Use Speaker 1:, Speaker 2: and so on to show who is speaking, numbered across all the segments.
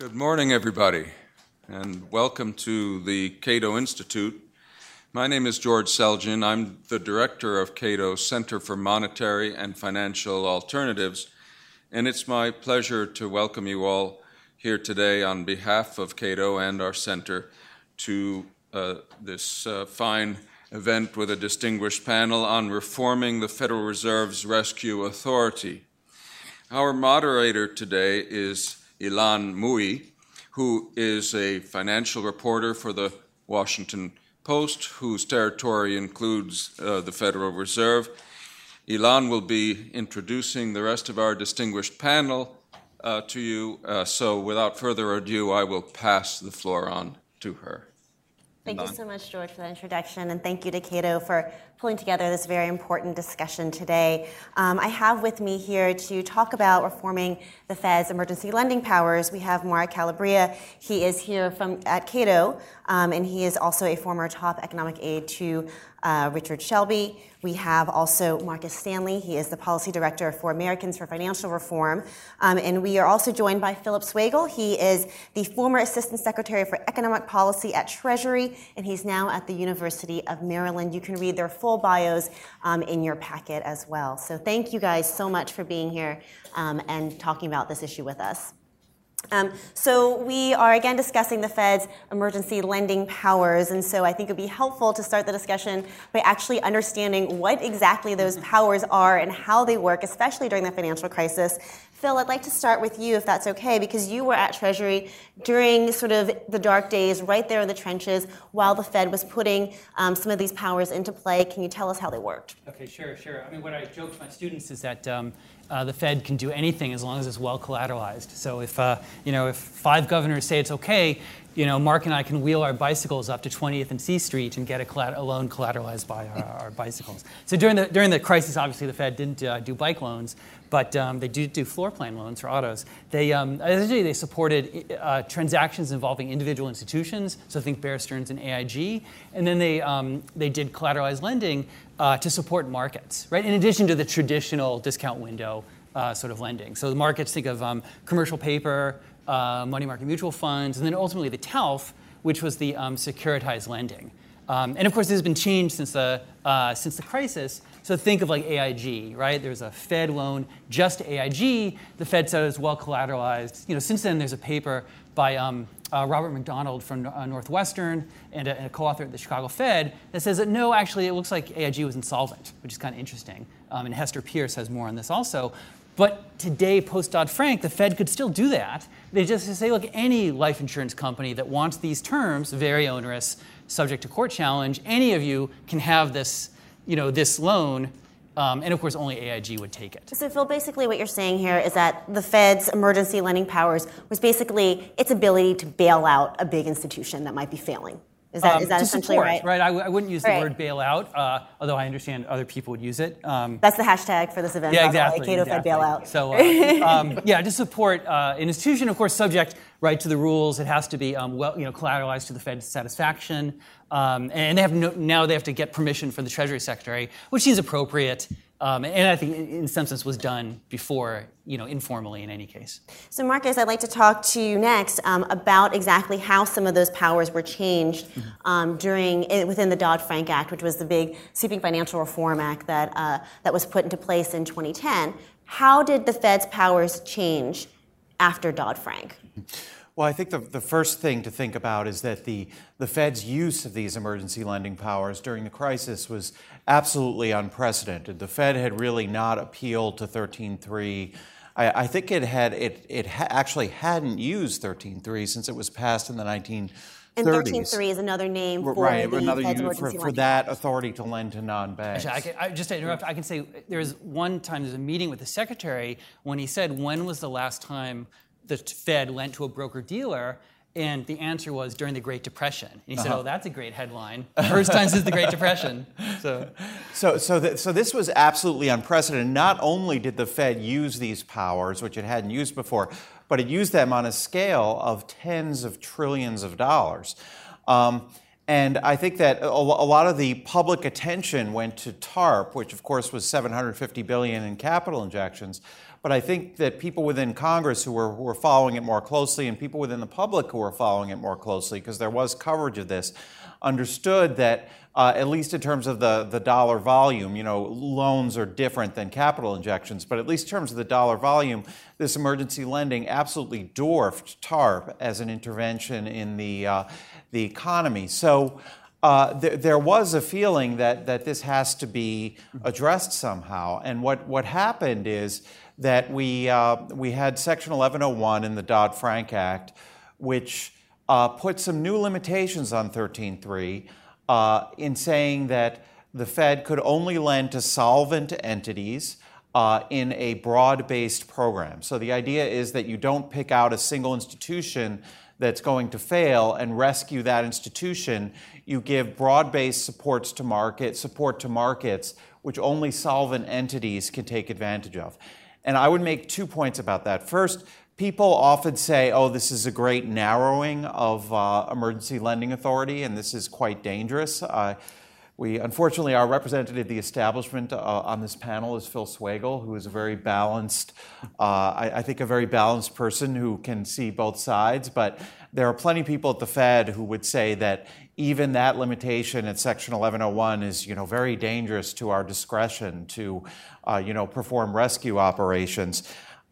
Speaker 1: Good morning, everybody, and welcome to the Cato Institute. My name is George Selgin. I'm the director of Cato's Center for Monetary and Financial Alternatives, and it's my pleasure to welcome you all here today on behalf of Cato and our center to uh, this uh, fine event with a distinguished panel on reforming the Federal Reserve's Rescue Authority. Our moderator today is Ylan Mui, who is a financial reporter for the Washington Post, whose territory includes uh, the Federal Reserve. Ylan will be introducing the rest of our distinguished panel uh, to you. Uh, so, without further ado, I will pass the floor on to her.
Speaker 2: Thank you so much, George, for that introduction, and thank you to Cato for pulling together this very important discussion today. Um, I have with me here to talk about reforming the Fed's emergency lending powers. We have Mark Calabria. He is here from at Cato, um, and he is also a former top economic aide to uh, Richard Shelby. We have also Marcus Stanley. He is the policy director for Americans for Financial Reform. Um, and we are also joined by Phillip Swagel. He is the former assistant secretary for economic policy at Treasury, and he's now at the University of Maryland. You can read their full bios um, in your packet as well. So thank you guys so much for being here um, and talking about this issue with us. Um, so we are again discussing the Fed's emergency lending powers, and so I think it would be helpful to start the discussion by actually understanding what exactly those powers are and how they work, especially during the financial crisis. Phil, I'd like to start with you, if that's okay, because you were at Treasury during sort of the dark days, right there in the trenches, while the Fed was putting um, some of these powers into play. Can you tell us how they worked?
Speaker 3: Okay, sure, sure. I mean, what I joke to my students is that um, uh, the Fed can do anything as long as it's well collateralized. So if uh, you know if five governors say it's okay, you know Mark and I can wheel our bicycles up to 20th and C Street and get a, a loan collateralized by our, our, bicycles. So during the during the crisis, obviously the Fed didn't uh, do bike loans, but um, they do do floor plan loans for autos. They um, essentially they supported uh, transactions involving individual institutions. So think Bear Stearns and AIG, and then they um, they did collateralized lending uh, to support markets, right? In addition to the traditional discount window uh, sort of lending. So the markets think of um, commercial paper, uh, money market mutual funds, and then ultimately the TALF, which was the um, securitized lending. Um, and of course, this has been changed since the, uh, since the crisis. So think of like AIG, right? There's a Fed loan just to AIG. The Fed said it's well collateralized. You know, since then, there's a paper by um, uh, Robert McDonald from uh, Northwestern and a, and a, co-author at the Chicago Fed that says that no, actually, it looks like AIG was insolvent, which is kind of interesting. Um, and Hester Peirce has more on this also. But today, post Dodd Frank, the Fed could still do that. They just say, look, any life insurance company that wants these terms, very onerous, subject to court challenge, any of you can have this, you know, this loan um, and of course, only AIG would take it.
Speaker 2: So, Phil, basically what you're saying here is that the Fed's emergency lending powers was basically its ability to bail out a big institution that might be failing. Is that, um, is that essentially
Speaker 3: support,
Speaker 2: right?
Speaker 3: Right. I w- I wouldn't use the word bailout, uh, although I understand other people would use it.
Speaker 2: Um, That's the hashtag for this event.
Speaker 3: Yeah, exactly.
Speaker 2: Cato
Speaker 3: exactly.
Speaker 2: Fed bailout.
Speaker 3: So, uh, um, yeah, to support uh, an institution, of course, subject right to the rules. It has to be um, well, you know, collateralized to the Fed's satisfaction, um, and they have no, now they have to get permission from the Treasury Secretary, which seems appropriate. Um, and I think in some sense was done before, you know, informally in any case.
Speaker 2: So Marcus, I'd like to talk to you next um, about exactly how some of those powers were changed mm-hmm. um, during within the Dodd-Frank Act, which was the big sweeping financial reform act that uh, that was put into place in 2010. How did the Fed's powers change after Dodd-Frank?
Speaker 4: Well, I think the, the first thing to think about is that the, the Fed's use of these emergency lending powers during the crisis was absolutely unprecedented. The Fed had really not appealed to 13.3. I, I think it had it, it ha- actually hadn't used 13.3 since it was passed in the 1930s.
Speaker 2: And 13.3 is another name for
Speaker 4: right,
Speaker 2: the
Speaker 4: another
Speaker 2: Fed's
Speaker 4: for, for that authority to lend to non-banks.
Speaker 3: Actually, I can, I, just to interrupt, I can say there was one time there's a meeting with the secretary when he said, "When was the last time the Fed lent to a broker dealer? And the answer was during the Great Depression. And he uh-huh. said, "Oh, that's a great headline. First time since the Great Depression."
Speaker 4: So, so, so, so this was absolutely unprecedented. Not only did the Fed use these powers, which it hadn't used before, but it used them on a scale of tens of trillions of dollars. Um, and I think that a lot of the public attention went to TARP, which of course was 750 billion in capital injections. But I think that people within Congress who were, who were following it more closely and people within the public who were following it more closely, because there was coverage of this, understood that uh, at least in terms of the, the dollar volume, you know, loans are different than capital injections, but at least in terms of the dollar volume, this emergency lending absolutely dwarfed TARP as an intervention in the, uh, the economy. So uh, th- there was a feeling that, that this has to be addressed somehow. And what, what happened is that we, uh, we had Section 1101 in the Dodd Frank Act, which uh, put some new limitations on 13.3 uh, in saying that the Fed could only lend to solvent entities. Uh, in a broad based program. So the idea is that you don't pick out a single institution that's going to fail and rescue that institution. You give broad based supports to market, support to markets, which only solvent entities can take advantage of. And I would make two points about that. First, people often say, oh, this is a great narrowing of uh, emergency lending authority, and this is quite dangerous. Uh, we, unfortunately, our representative of the establishment uh, on this panel is Phil Swagel, who is a very balanced, uh, I, I, think, a very balanced person who can see both sides. But there are plenty of people at the Fed who would say that even that limitation in Section 1101 is, you know, very dangerous to our discretion to, uh, you know, perform rescue operations.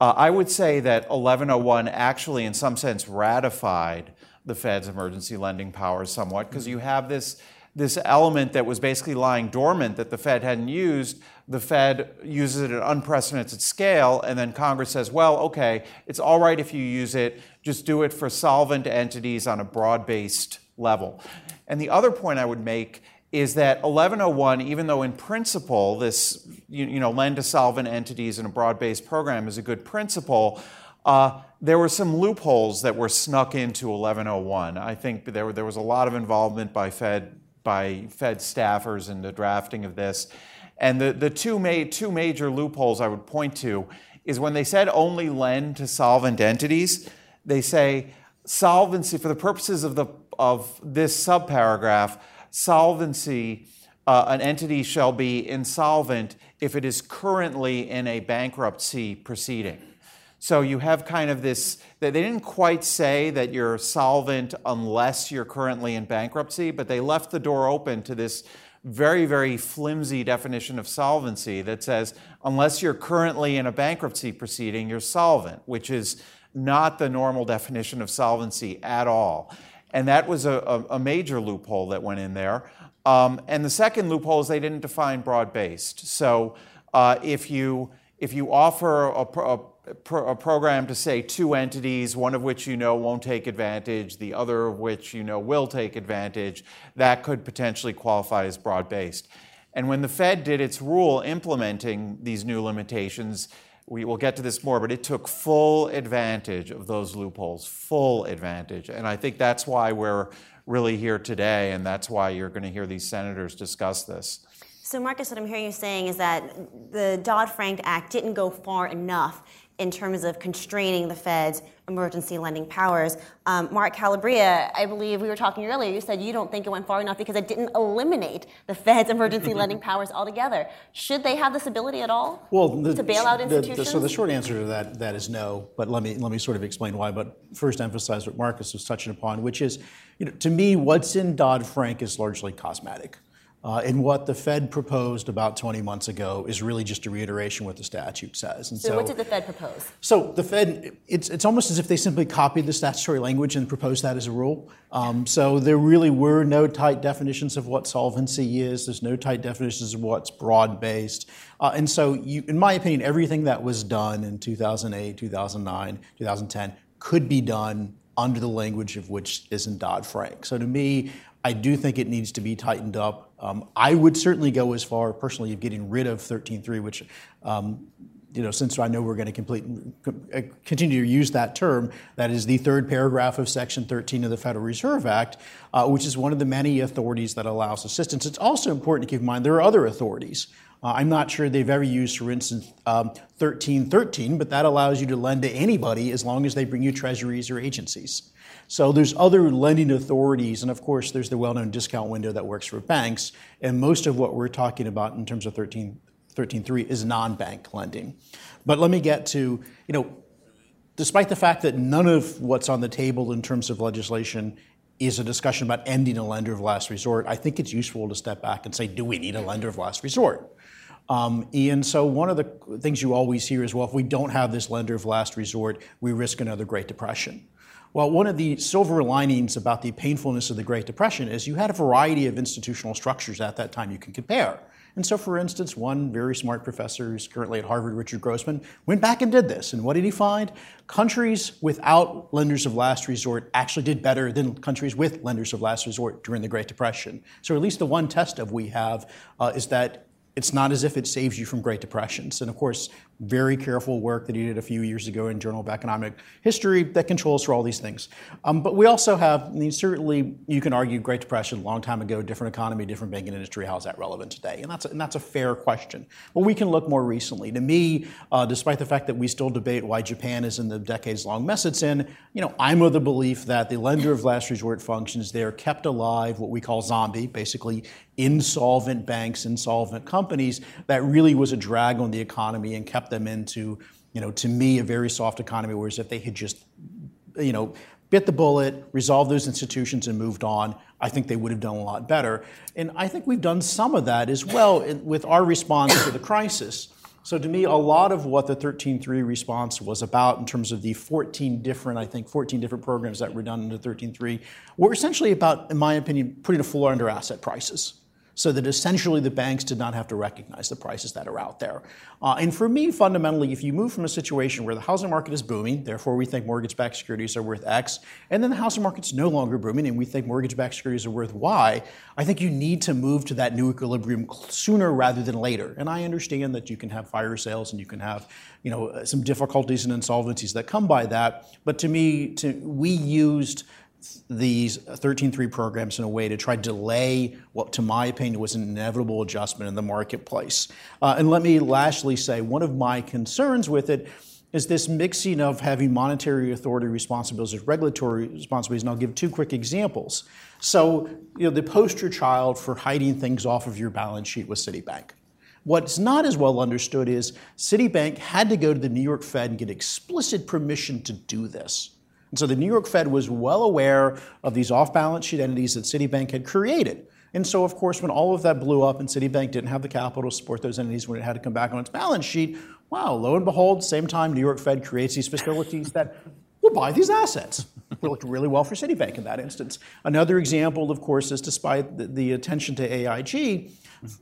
Speaker 4: Uh, I would say that 1101 actually, in some sense, ratified the Fed's emergency lending powers somewhat because you have this, this element that was basically lying dormant that the Fed hadn't used. The Fed uses it at unprecedented scale, and then Congress says, well, okay, it's all right if you use it, just do it for solvent entities on a broad based level. And the other point I would make is that 1101, even though in principle this you, know lend to solvent entities in a broad-based program is a good principle, uh, there were some loopholes that were snuck into 1101. I think there, there was a lot of involvement by Fed by Fed staffers in the drafting of this, and the, the two, two major loopholes I would point to is when they said only lend to solvent entities, they say solvency for the purposes of the of this subparagraph solvency, uh, an entity shall be insolvent if it is currently in a bankruptcy proceeding. So you have kind of this, they didn't quite say that you're solvent unless you're currently in bankruptcy, but they left the door open to this very, very flimsy definition of solvency that says unless you're currently in a bankruptcy proceeding, you're solvent, which is not the normal definition of solvency at all. And that was a, a, a major loophole that went in there. Um, and the second loophole is they didn't define broad based. So uh, if, you, if you offer a, a, a, program to, say, two entities, one of which you know won't take advantage, the other of which you know will take advantage, that could potentially qualify as broad based. And when the Fed did its rule implementing these new limitations, we will get to this more, but it took full advantage of those loopholes, full advantage. And I think that's why we're really here today, and that's why you're going to hear these senators discuss this.
Speaker 2: So, Marcus, what I'm hearing you saying is that the Dodd Frank Act didn't go far enough in terms of constraining the Fed's emergency lending powers. Um, Mark Calabria, I believe we were talking earlier, you said you don't think it went far enough because it didn't eliminate the Fed's emergency lending powers altogether. Should they have this ability at all
Speaker 5: well, the,
Speaker 2: to bail out institutions?
Speaker 5: The, the, so the short answer to that, that is no, but let me, let me sort of explain why. But first emphasize what Marcus was touching upon, which is, you know, to me, what's in Dodd-Frank is largely cosmetic. Uh, and what the Fed proposed about 20 months ago is really just a reiteration of what the statute says.
Speaker 2: And so, so what did the Fed propose?
Speaker 5: So the Fed, it's, it's almost as if they simply copied the statutory language and proposed that as a rule. Um, so there really were no tight definitions of what solvency is. There's no tight definitions of what's broad-based. Uh, and so, you, in my opinion, everything that was done in 2008, 2009, 2010 could be done under the language of which is in Dodd-Frank. So to me, I do think it needs to be tightened up. Um, I would certainly go as far, personally, of getting rid of 13.3, which, um, you know, since I know we're going to complete, uh, continue to use that term, that is the third paragraph of Section 13 of the Federal Reserve Act, uh, which is one of the many authorities that allows assistance. It's also important to keep in mind there are other authorities. Uh, I'm not sure they've ever used, for instance, um, 1313, but that allows you to lend to anybody as long as they bring you treasuries or agencies. So there's other lending authorities, and of course, there's the well-known discount window that works for banks. And most of what we're talking about in terms of 13, 13.3 is non-bank lending. But let me get to, you know, despite the fact that none of what's on the table in terms of legislation is a discussion about ending a lender of last resort, I think it's useful to step back and say, do we need a lender of last resort? Um, and so one of the things you always hear is, well, if we don't have this lender of last resort, we risk another Great Depression. Well, one of the silver linings about the painfulness of the Great Depression is you had a variety of institutional structures at that time you can compare. And so, for instance, one very smart professor who's currently at Harvard, Richard Grossman, went back and did this. And what did he find? Countries without lenders of last resort actually did better than countries with lenders of last resort during the Great Depression. So, at least the one test of we have uh, is that it's not as if it saves you from Great Depressions. And of course, very careful work that he did a few years ago in Journal of Economic History that controls for all these things. Um, but we also have, I mean, certainly you can argue Great Depression, long time ago, different economy, different banking industry, how's that relevant today? And that's, a, and that's a fair question. But we can look more recently. To me, uh, despite the fact that we still debate why Japan is in the decades-long mess it's in, you know, I'm of the belief that the lender of last resort functions, they're kept alive, what we call zombie, basically insolvent banks, insolvent companies, that really was a drag on the economy and kept them into, you know, to me, a very soft economy, whereas if they had just, you know, bit the bullet, resolved those institutions, and moved on, I think they would have done a lot better. And I think we've done some of that as well with our response to the crisis. So to me, a lot of what the 13.3 response was about in terms of the 14 different, I think 14 different programs that were done under the 13.3 were essentially about, in my opinion, putting a floor under asset prices so that essentially the banks did not have to recognize the prices that are out there. Uh, and for me, fundamentally, if you move from a situation where the housing market is booming, therefore we think mortgage backed securities are worth X, and then the housing market's no longer booming and we think mortgage backed securities are worth Y, I think you need to move to that new equilibrium sooner rather than later. And I understand that you can have fire sales and you can have you know, some difficulties and insolvencies that come by that. But to me, to, we used these 13.3 programs in a way to try to delay what, to my opinion, was an inevitable adjustment in the marketplace. Uh, and let me lastly say one of my concerns with it is this mixing of having monetary authority responsibilities with regulatory responsibilities. And I'll give two quick examples. So, you know, the poster child for hiding things off of your balance sheet was Citibank. What's not as well understood is Citibank had to go to the New York Fed and get explicit permission to do this. And so the New York Fed was well aware of these off balance sheet entities that Citibank had created. And so, of course, when all of that blew up and Citibank didn't have the capital to support those entities when it had to come back on its balance sheet, wow, lo and behold, same time New York Fed creates these facilities that will buy these assets. It worked really well for Citibank in that instance. Another example, of course, is despite the, the attention to AIG,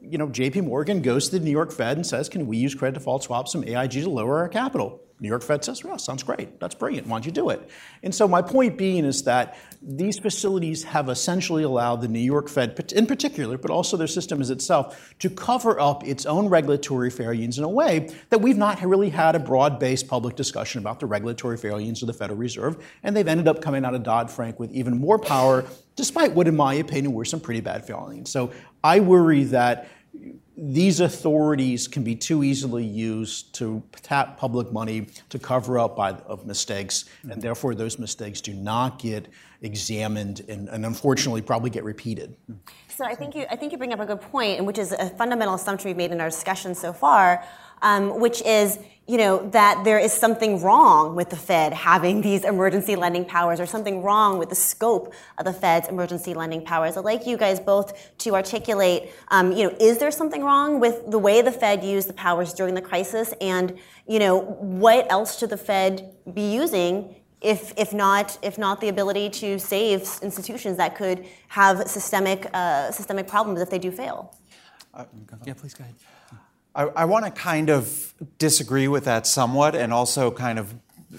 Speaker 5: you know, JP Morgan goes to the New York Fed and says, can we use credit default swaps from AIG to lower our capital? New York Fed says, well, sounds great. That's brilliant. Why don't you do it? And so my point being is that these facilities have essentially allowed the New York Fed, in particular, but also their system as itself, to cover up its own regulatory failings in a way that we've not really had a broad-based public discussion about the regulatory failings of the Federal Reserve, and they've ended up coming out of Dodd-Frank with even more power, despite what, in my opinion, were some pretty bad failings. So I worry that these authorities can be too easily used to tap public money to cover up by, of mistakes, and therefore those mistakes do not get examined and, and, unfortunately probably get repeated.
Speaker 2: So I think you I think you bring up a good point, which is a fundamental assumption we've made in our discussion so far, um, which is you know, that there is something wrong with the Fed having these emergency lending powers or something wrong with the scope of the Fed's emergency lending powers. I'd like you guys both to articulate, um, you know, is there something wrong with the way the Fed used the powers during the crisis? And, you know, what else should the Fed be using if, if, not, if not the ability to save institutions that could have systemic, uh, systemic problems if they do fail?
Speaker 3: Uh, yeah, please go ahead.
Speaker 4: I, I want to kind of disagree with that somewhat and also kind of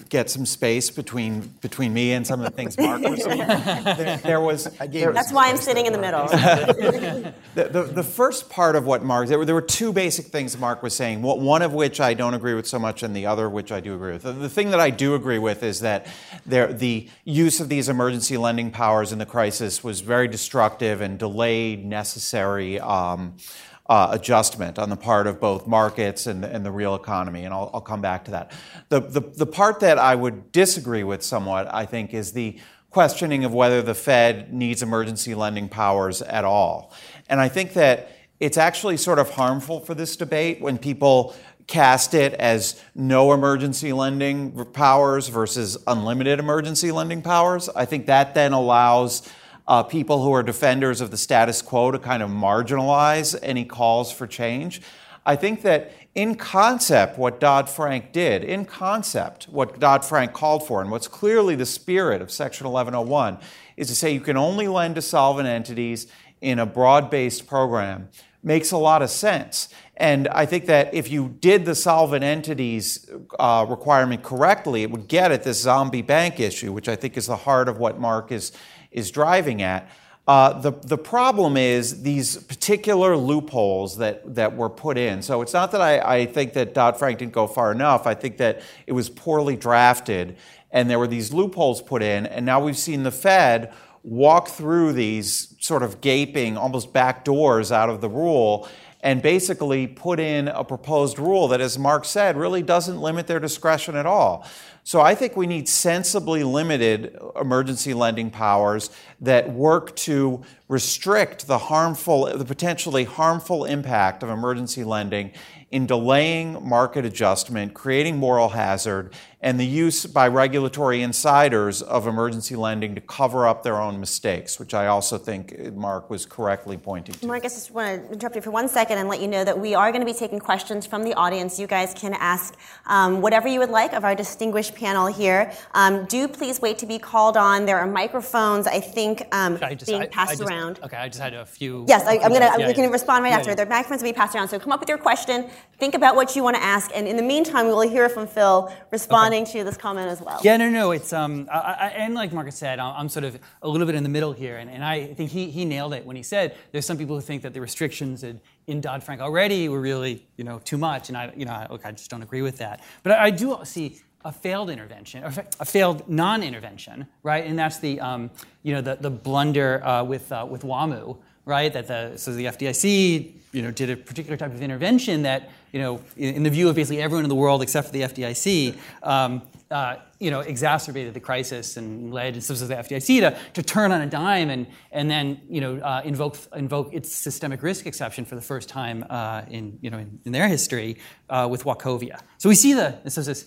Speaker 4: get some space between between me and some of the things Mark was saying. There, there was.
Speaker 2: There, That's why I'm sitting in the middle.
Speaker 4: the, the, the, first part of what Mark there were, there were two basic things Mark was saying. One of which I don't agree with so much, and the other which I do agree with. The, thing that I do agree with is that there, the use of these emergency lending powers in the crisis was very destructive and delayed necessary. Um, uh, Uh, adjustment on the part of both markets and, and the real economy, and I'll, I'll come back to that. The, the, the part that I would disagree with somewhat, I think, is the questioning of whether the Fed needs emergency lending powers at all. And I think that it's actually sort of harmful for this debate when people cast it as no emergency lending powers versus unlimited emergency lending powers. I think that then allows uh, people who are defenders of the status quo to kind of marginalize any calls for change. I think that in concept, what Dodd Frank did, in concept, what Dodd Frank called for, and what's clearly the spirit of Section 1101, is to say you can only lend to solvent entities in a broad based program, makes a lot of sense. And I think that if you did the solvent entities uh, requirement correctly, it would get at this zombie bank issue, which I think is the heart of what Mark is, is driving at. Uh, the, the problem is these particular loopholes that, that were put in. So it's not that I, I think that Dodd Frank didn't go far enough. I think that it was poorly drafted and there were these loopholes put in. And now we've seen the Fed walk through these sort of gaping, almost back doors out of the rule and basically put in a proposed rule that, as Mark said, really doesn't limit their discretion at all. So I think we need sensibly limited emergency lending powers that work to restrict the harmful, the potentially harmful impact of emergency lending in delaying market adjustment, creating moral hazard, and the use by regulatory insiders of emergency lending to cover up their own mistakes, which I also think Mark was correctly pointing to.
Speaker 2: Mark, I just want to interrupt you for one second and let you know that we are going to be taking questions from the audience. You guys can ask um, whatever you would like of our distinguished panel here. Um, do please wait to be called on. There are microphones, I think, um, I just, being I, passed
Speaker 3: I just,
Speaker 2: around.
Speaker 3: Okay, I just had a few.
Speaker 2: Yes, I, am going to. Yeah, we can respond right yeah, after. Yeah. There are microphones to be passed around. So come up with your question. Think about what you want to ask, and in the meantime, we will hear from Phil responding okay. To you, this comment as well.
Speaker 3: Yeah, no, no, it's um, I, I, and like Marcus said, I'm sort of a little bit in the middle here, and, and I think he he nailed it when he said there's some people who think that the restrictions in, in Dodd Frank already were really you know too much, and I you know I, look I just don't agree with that, but I, I do see a failed intervention, a failed non-intervention, right? And that's the um, you know the the blunder uh, with uh, with WAMU, right? That the so the FDIC you know, did a particular type of intervention that, you know, in, the view of basically everyone in the world except for the FDIC, um, uh, you know, exacerbated the crisis and led the FDIC to, to turn on a dime and, and then, you know, uh, invoke, invoke its systemic risk exception for the first time uh, in, you know, in, in their history uh, with Wachovia. So we see the, so this,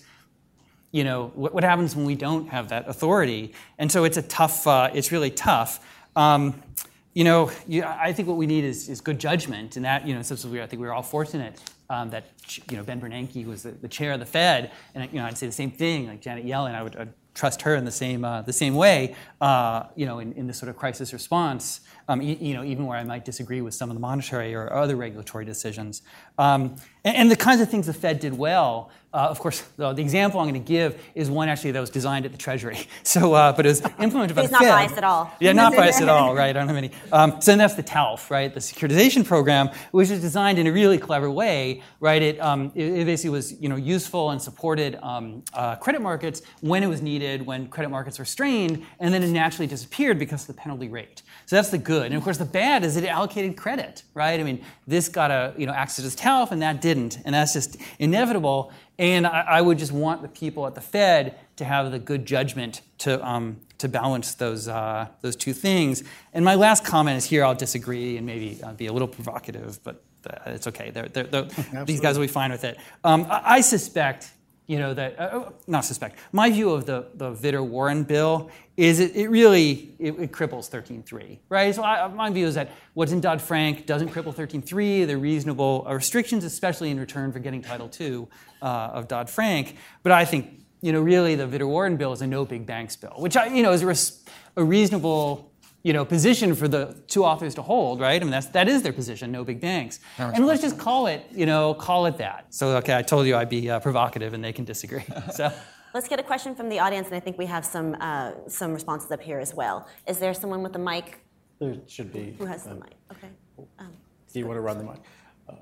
Speaker 3: you know, what, what, happens when we don't have that authority? And so it's a tough, uh, it's really tough. Um, you know, you, I think what we need is, is good judgment, and that, you know, I think we were all fortunate um, that, you know, Ben Bernanke was the, the, chair of the Fed, and, you know, I'd say the same thing, like Janet Yellen, I would I'd trust her in the same, uh, the same way, uh, you know, in, in this sort of crisis response, um, you, you, know, even where I might disagree with some of the monetary or other regulatory decisions. Um, and, and, the kinds of things the Fed did well, uh, of course, the, the, example I'm going to give is one actually that was designed at the Treasury. So, uh, but it was implemented by the Fed.
Speaker 2: He's not biased at all.
Speaker 3: Yeah, not biased at all, right? I don't have any. Um, so then that's the TALF, right? The securitization program, which was designed in a really clever way, right? It, um, it, it basically was, you know, useful and supported um, uh, credit markets when it was needed, when credit markets were strained, and then it naturally disappeared because of the penalty rate. So that's the good. And of course, the bad is it allocated credit, right? I mean, this got a, you know, access to TALF, and that didn't, and that's just inevitable. And I, I, would just want the people at the Fed to have the good judgment to, um, to balance those, uh, those two things. And my last comment is here I'll disagree and maybe uh, be a little provocative, but uh, it's okay. They're, they're, they're, these guys will be fine with it. Um, I, I, suspect, you know, that, uh, oh, not suspect, my view of the, the Vitter-Warren bill is it, it really it, it cripples 13.3, right? So I, my view is that what's in Dodd-Frank doesn't cripple 13.3. They're reasonable restrictions, especially in return for getting Title II uh, of Dodd-Frank. But I think, you know, really the Vitter-Warren bill is a no big banks bill, which, I, you know, is a, res- a reasonable you know, position for the two authors to hold, right? I mean, that's, that is their position, no big banks. And let's just call it, you know, call it that. So, okay, I told you I'd be uh, provocative and they can disagree. So.
Speaker 2: Let's get a question from the audience, and I think we have some uh, some responses up here as well. Is there someone with a mic?
Speaker 5: There should be.
Speaker 2: Who has um, the mic? Okay. Um,
Speaker 5: do you want to run the mic? Uh.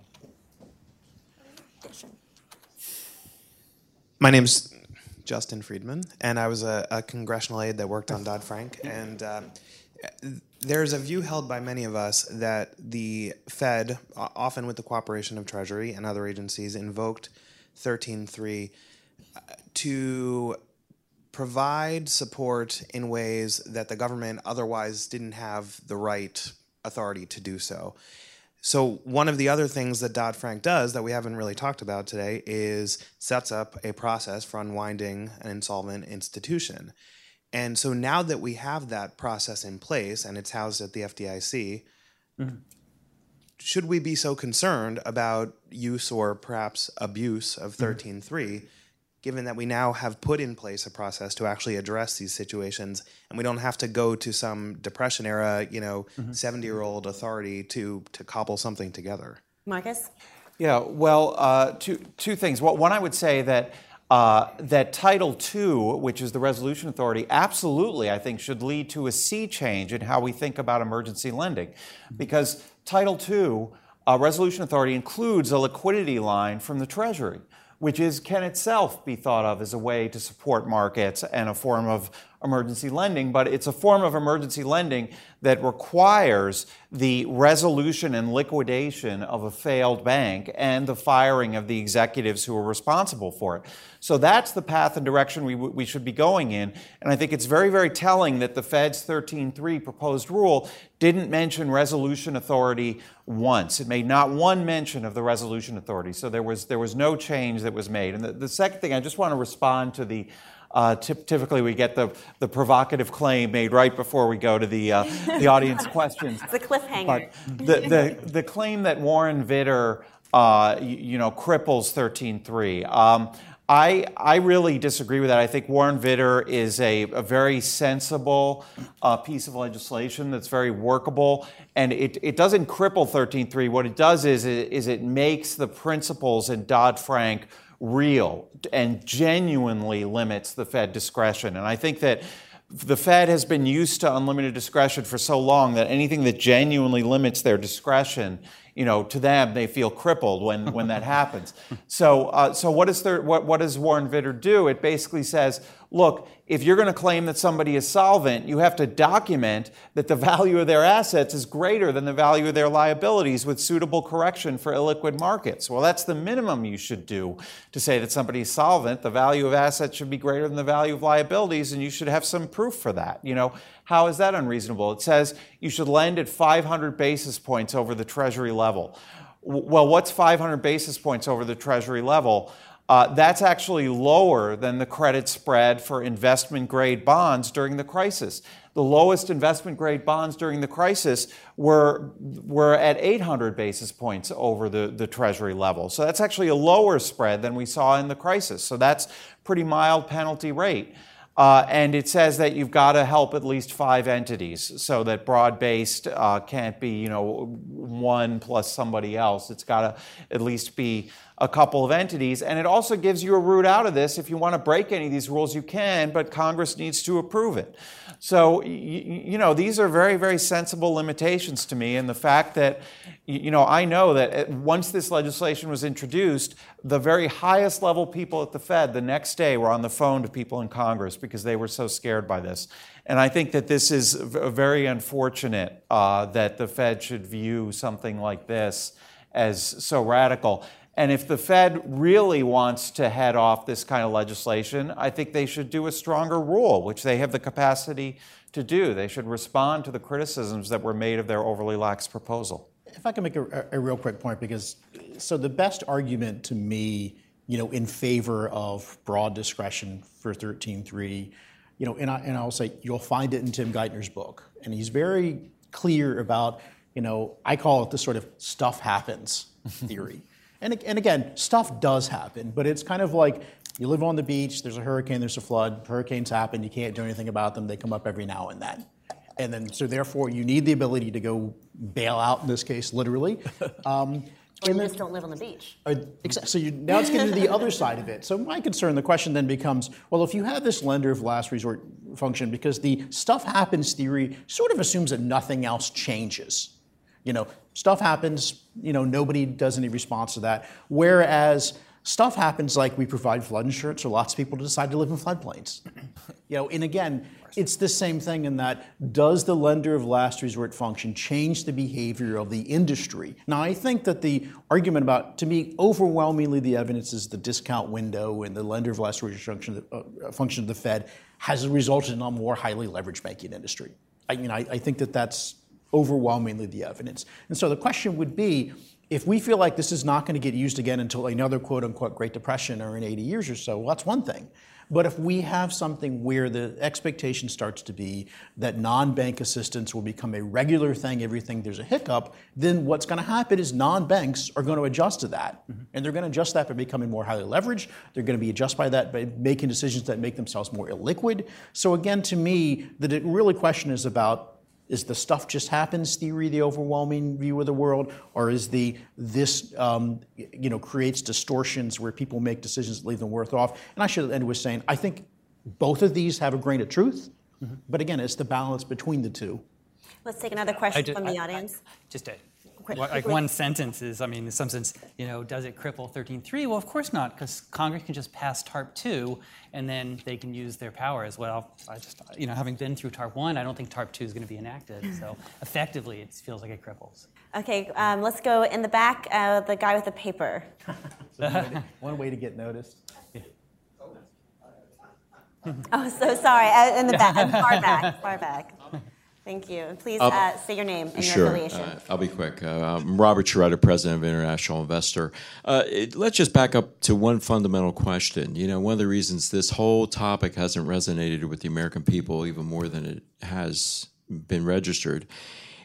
Speaker 6: My name's Justin Friedman, and I was a, a congressional aide that worked on Dodd Frank. And uh, there's a view held by many of us that the Fed, often with the cooperation of Treasury and other agencies, invoked 13.3 uh, to provide support in ways that the government otherwise didn't have the right authority to do so. So one of the other things that Dodd Frank does that we haven't really talked about today is sets up a process for unwinding an insolvent institution. And so now that we have that process in place and it's housed at the FDIC, mm-hmm. should we be so concerned about use or perhaps abuse of 13.3? Mm-hmm given that we now have put in place a process to actually address these situations and we don't have to go to some depression era you know 70 mm-hmm. year old authority to to cobble something together
Speaker 2: marcus
Speaker 4: yeah well uh, two, two things well, one i would say that uh, that Title II, which is the resolution authority, absolutely, I think, should lead to a sea change in how we think about emergency lending. Because Title II, uh, resolution authority, includes a liquidity line from the Treasury which is can itself be thought of as a way to support markets and a form of emergency lending, but it's a form of emergency lending that requires the resolution and liquidation of a failed bank and the firing of the executives who are responsible for it. So that's the path and direction we, we should be going in. And I think it's very, very telling that the Fed's 13.3 proposed rule didn't mention resolution authority once. It made not one mention of the resolution authority. So there was, there was no change that was made. And the, the second thing, I just want to respond to the uh, t- typically, we get the, the provocative claim made right before we go to the, uh, the audience questions.
Speaker 2: It's a cliffhanger.
Speaker 4: But the, the, the claim that Warren Vitter uh, you, you, know, cripples 13.3. Um, I, I really disagree with that. I think Warren Vitter is a, a very sensible uh, piece of legislation that's very workable, and it, it doesn't cripple 13.3. What it does is, is it makes the principles in Dodd Frank real and genuinely limits the Fed discretion. And I think that the Fed has been used to unlimited discretion for so long that anything that genuinely limits their discretion, you know, to them they feel crippled when, when that happens. So, uh, so what, is there, what, what does Warren Vitter do? It basically says, look, if you're going to claim that somebody is solvent, you have to document that the value of their assets is greater than the value of their liabilities with suitable correction for illiquid markets. Well, that's the minimum you should do to say that somebody is solvent. The value of assets should be greater than the value of liabilities, and you should have some proof for that. You know, how is that unreasonable? It says you should lend at 500 basis points over the Treasury level. Well, what's 500 basis points over the Treasury level? Uh, that's actually lower than the credit spread for investment grade bonds during the crisis. The lowest investment grade bonds during the crisis were, were at 800 basis points over the, the Treasury level. So that's actually a lower spread than we saw in the crisis. So that's pretty mild penalty rate. Uh, and it says that you've got to help at least five entities so that broad based uh, can't be, you know, one plus somebody else. It's got to at least be a couple of entities. And it also gives you a route out of this. If you want to break any of these rules, you can, but Congress needs to approve it. So, you know, these are very, very sensible limitations to me. And the fact that, you know, I know that once this legislation was introduced, the very highest level people at the Fed the next day were on the phone to people in Congress because they were so scared by this. And I think that this is very unfortunate uh, that the Fed should view something like this as so radical. And if the Fed really wants to head off this kind of legislation, I think they should do a stronger rule, which they have the capacity to do. They should respond to the criticisms that were made of their overly lax proposal.
Speaker 5: If I can make a, a real quick point, because so the best argument to me, you know, in favor of broad discretion for 13.3, you know, and, I, and I'll say you'll find it in Tim Geithner's book, and he's very clear about, you know, I call it the sort of stuff happens theory. And, and again, stuff does happen, but it's kind of like you live on the beach, there's a hurricane, there's a flood, hurricanes happen, you can't do anything about them, they come up every now and then. And then, so therefore, you need the ability to go bail out, in this case, literally.
Speaker 2: Um, or you just don't live on the beach. Uh,
Speaker 5: so you, now it's getting to the other side of it. So my concern, the question then becomes, well, if you have this lender of last resort function, because the stuff happens theory sort of assumes that nothing else changes. You know, stuff happens, you know, nobody does any response to that. Whereas stuff happens like we provide flood insurance or lots of people decide to live in floodplains. you know, and again, it's the same thing in that does the lender of last resort function change the behavior of the industry? Now, I think that the argument about, to me, overwhelmingly the evidence is the discount window and the lender of last resort function, uh, function of the Fed has resulted in a more highly leveraged banking industry. I mean, I, I think that that's overwhelmingly the evidence. And so the question would be if we feel like this is not going to get used again until another quote unquote Great Depression or in 80 years or so, well, that's one thing. But if we have something where the expectation starts to be that non bank assistance will become a regular thing, everything there's a hiccup, then what's going to happen is non banks are going to adjust to that. Mm-hmm. And they're going to adjust that by becoming more highly leveraged. They're going to be adjust by that by making decisions that make themselves more illiquid. So, again, to me, the really question is about is the stuff just happens theory the overwhelming view of the world, or is the this um, you know creates distortions where people make decisions that leave them worse off? And I should end with saying I think both of these have a grain of truth, mm-hmm. but again, it's the balance between the two.
Speaker 2: Let's take another question from the audience.
Speaker 3: I, just a like one sentence is, I mean, in some sense, you know, does it cripple 13.3? Well, of course not, because Congress can just pass TARP 2 and then they can use their power as well. I just, you know, having been through TARP 1, I don't think TARP 2 is going to be enacted. So effectively, it feels like it cripples.
Speaker 2: Okay, um, let's go in the back, uh, the guy with the paper.
Speaker 5: so one way to get noticed. Yeah.
Speaker 2: oh, so sorry. Uh, in the back, far back, far back. Thank you. Please uh, say your name and
Speaker 7: sure.
Speaker 2: your affiliation.
Speaker 7: Uh, I'll be quick. Uh, I'm Robert Sheretta, President of International Investor. Uh, it, let's just back up to one fundamental question. You know, one of the reasons this whole topic hasn't resonated with the American people even more than it has been registered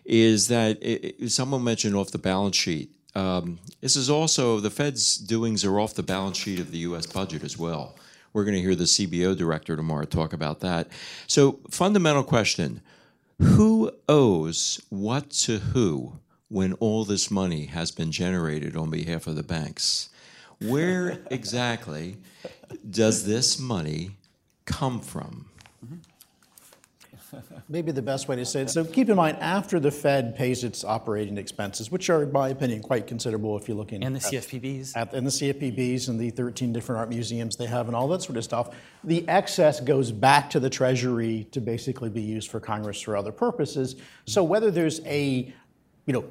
Speaker 7: is that it, it, someone mentioned off the balance sheet. Um, this is also the Fed's doings are off the balance sheet of the U.S. budget as well. We're going to hear the CBO director tomorrow talk about that. So, fundamental question who owes what to who when all this money has been generated on behalf of the banks? Where exactly does this money come from?
Speaker 5: Maybe the best way to say it. So keep in mind, after the Fed pays its operating expenses, which are, in my opinion, quite considerable if you're looking
Speaker 3: and the at, CFPBs,
Speaker 5: at, and the CFPBs and the 13 different art museums they have, and all that sort of stuff, the excess goes back to the Treasury to basically be used for Congress or other purposes. So whether there's a, you know,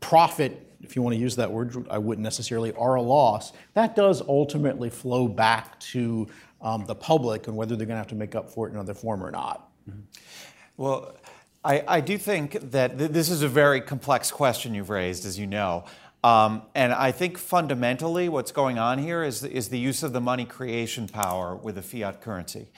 Speaker 5: profit if you want to use that word, I wouldn't necessarily, or a loss, that does ultimately flow back to um, the public and whether they're going to have to make up for it in another form or not. Mm-hmm.
Speaker 4: Well, I, I do think that th- this is a very complex question you've raised, as you know. Um, and I think fundamentally what's going on here is, is the use of the money creation power with a fiat currency.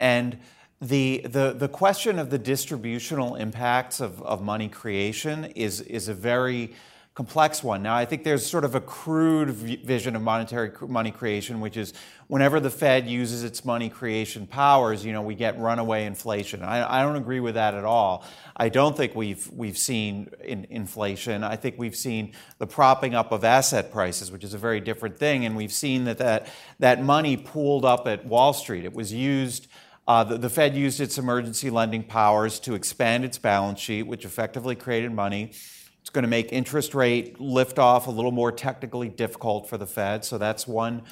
Speaker 4: And the, the, the question of the distributional impacts of, of money creation is, is a very complex one. Now, I think there's sort of a crude vision of monetary money creation, which is whenever the Fed uses its money creation powers, you know, we get runaway inflation. I, I don't agree with that at all. I don't think we've we've seen in inflation. I think we've seen the propping up of asset prices, which is a very different thing, and we've seen that that, that money pooled up at Wall Street. It was used. Uh, the, the Fed used its emergency lending powers to expand its balance sheet, which effectively created money. It's going to make interest rate liftoff a little more technically difficult for the Fed, so that's one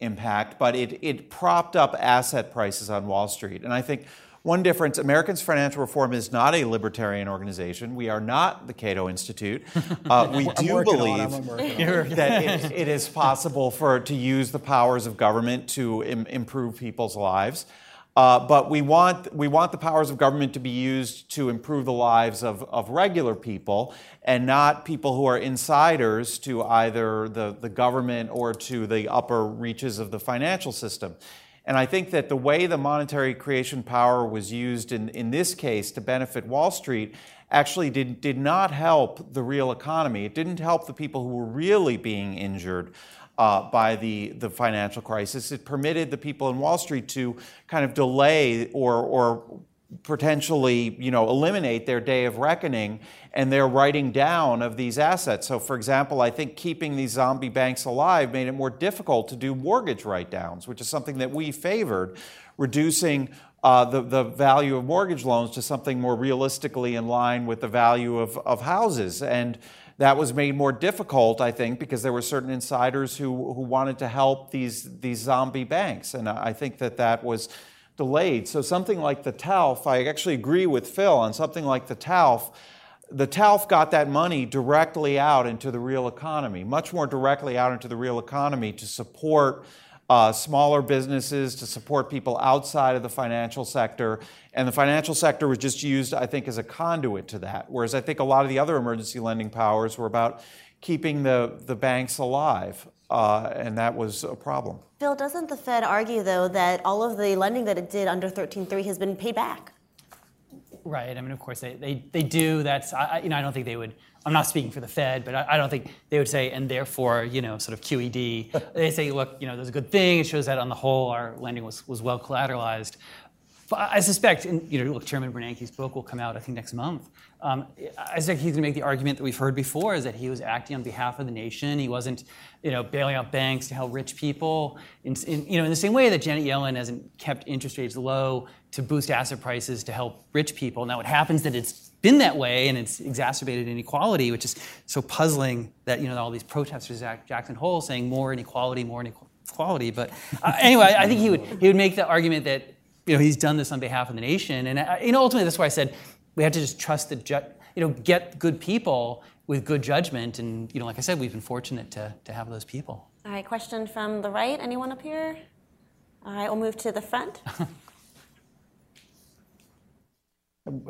Speaker 4: impact. But it, it propped up asset prices on Wall Street. And I think one difference Americans Financial Reform is not a libertarian organization. We are not the Cato Institute. Uh, we do believe that it, it is possible for to use the powers of government to Im- improve people's lives. Uh, but we want, we want the powers of government to be used to improve the lives of, of regular people and not people who are insiders to either the, the government or to the upper reaches of the financial system. And I think that the way the monetary creation power was used in, in this case to benefit Wall Street actually did, did not help the real economy. It didn't help the people who were really being injured uh, by the, the financial crisis. It permitted the people in Wall Street to kind of delay or, or potentially you know eliminate their day of reckoning and their writing down of these assets so for example i think keeping these zombie banks alive made it more difficult to do mortgage write downs which is something that we favored reducing uh, the, the value of mortgage loans to something more realistically in line with the value of, of houses and that was made more difficult, I think, because there were certain insiders who, who wanted to help these, these zombie banks. And I think that that was delayed. So something like the TALF, I actually agree with Phil on something like the TALF. The TALF got that money directly out into the real economy, much more directly out into the real economy to support uh, smaller businesses, to support people outside of the financial sector. And the financial sector was just used, I think, as a conduit to that. Whereas I think a lot of the other emergency lending powers were about keeping the, the banks alive. Uh, and that was a problem.
Speaker 2: Phil, doesn't the Fed argue, though, that all of the lending that it did under 13.3 has been paid back?
Speaker 3: Right. I mean, of course, they, they, they do. That's, I, you know, I don't think they would, I'm not speaking for the Fed, but I, I don't think they would say, and therefore, you know, sort of QED. they say, look, you know, there's a good thing. It shows that on the whole, our lending was, was well collateralized. I suspect, and, you know, look, Chairman Bernanke's book will come out, I think, next month. Um, I suspect he's going to make the argument that we've heard before is that he was acting on behalf of the nation. He wasn't, you know, bailing out banks to help rich people. In, in, you know, in the same way that Janet Yellen hasn't kept interest rates low to boost asset prices to help rich people. Now, it happens that it's been that way and it's exacerbated inequality, which is so puzzling that, you know, all these protesters at Jackson Hole saying more inequality, more inequality. But uh, anyway, I think he would, he would make the argument that you know, he's done this on behalf of the nation. And I, you know, ultimately, that's why I said we have to just trust the, ju- you know, get good people with good judgment. And you know, like I said, we've been fortunate to, to have those people.
Speaker 2: All right, question from the right. Anyone up here? All right, we'll move to the front.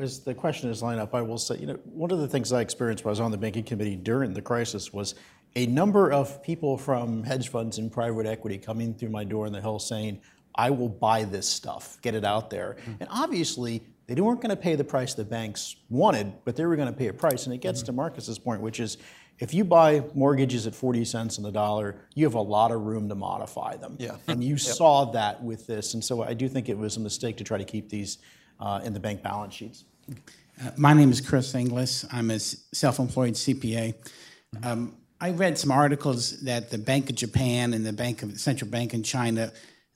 Speaker 5: As the question is lined up, I will say, you know, one of the things I experienced when I was on the banking committee during the crisis was a number of people from hedge funds and private equity coming through my door in the Hill saying, I will buy this stuff, get it out there. Mm-hmm. And obviously, they weren't going to pay the price the banks wanted, but they were going to pay a price. And it gets mm-hmm. to Marcus's point, which is if you buy mortgages at 40 cents on the dollar, you have a lot of room to modify them.
Speaker 4: Yeah.
Speaker 5: And you yep. saw that with this. And so I do think it was a mistake to try to keep these uh, in the bank balance sheets.
Speaker 8: Uh, my name is Chris Inglis. I'm a self employed CPA. Mm-hmm. Um, I read some articles that the Bank of Japan and the Bank of Central Bank in China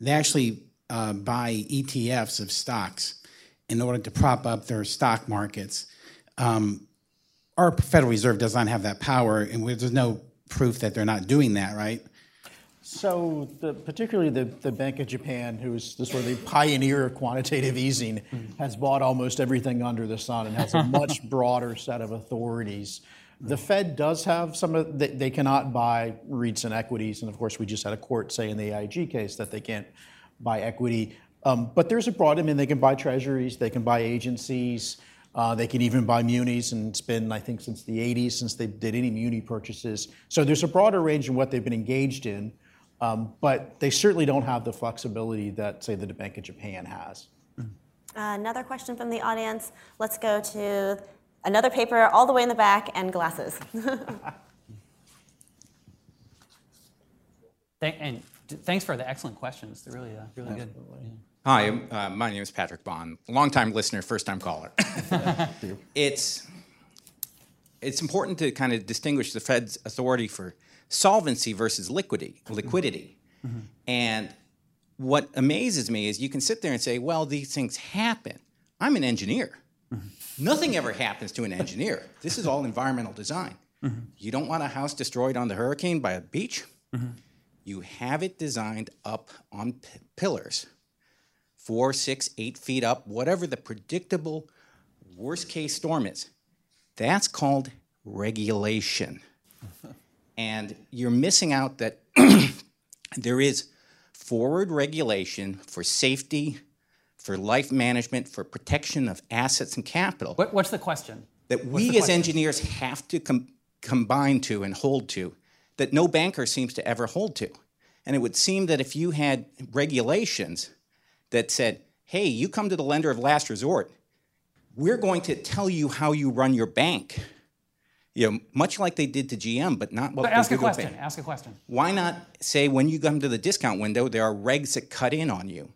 Speaker 8: they actually uh, buy ETFs of stocks in order to prop up their stock markets. Um, our Federal Reserve does not have that power, and there's no proof that they're not doing that, right?
Speaker 5: So, the, particularly the, the Bank of Japan, who's the sort of the pioneer of quantitative easing, mm-hmm. has bought almost everything under the sun and has a much broader set of authorities. The Fed does have some of, they, they cannot buy REITs and equities. And of course, we just had a court say in the AIG case that they can't buy equity. Um, but there's a broad, I mean, they can buy treasuries, they can buy agencies, uh, they can even buy munis. And it's been, I think, since the 80s since they did any muni purchases. So there's a broader range in what they've been engaged in. Um, but they certainly don't have the flexibility that, say, the Bank of Japan has.
Speaker 2: Uh, another question from the audience. Let's go to another paper all the way in the back, and glasses.
Speaker 3: Thank, and thanks for the excellent questions. They're really, uh, really good. Yeah.
Speaker 9: Hi, uh, my name is Patrick Bond, longtime listener, first time caller. it's, it's important to kind of distinguish the Fed's authority for solvency versus liquidity. liquidity. Mm-hmm. And what amazes me is you can sit there and say, well, these things happen. I'm an engineer. Nothing ever happens to an engineer. This is all environmental design. Mm-hmm. You don't want a house destroyed on the hurricane by a beach. Mm-hmm. You have it designed up on p- pillars, four, six, eight feet up, whatever the predictable worst case storm is. That's called regulation. and you're missing out that there is forward regulation for safety for life management, for protection of assets and capital.
Speaker 3: What, what's the question?
Speaker 9: That we as engineers have to com- combine to and hold to, that no banker seems to ever hold to. And it would seem that if you had regulations that said, hey, you come to the lender of last resort, we're going to tell you how you run your bank. You know, much like they did to GM, but not what
Speaker 3: but ask a question. Ask a question.
Speaker 9: Why not say when you come to the discount window, there are regs that cut in on you?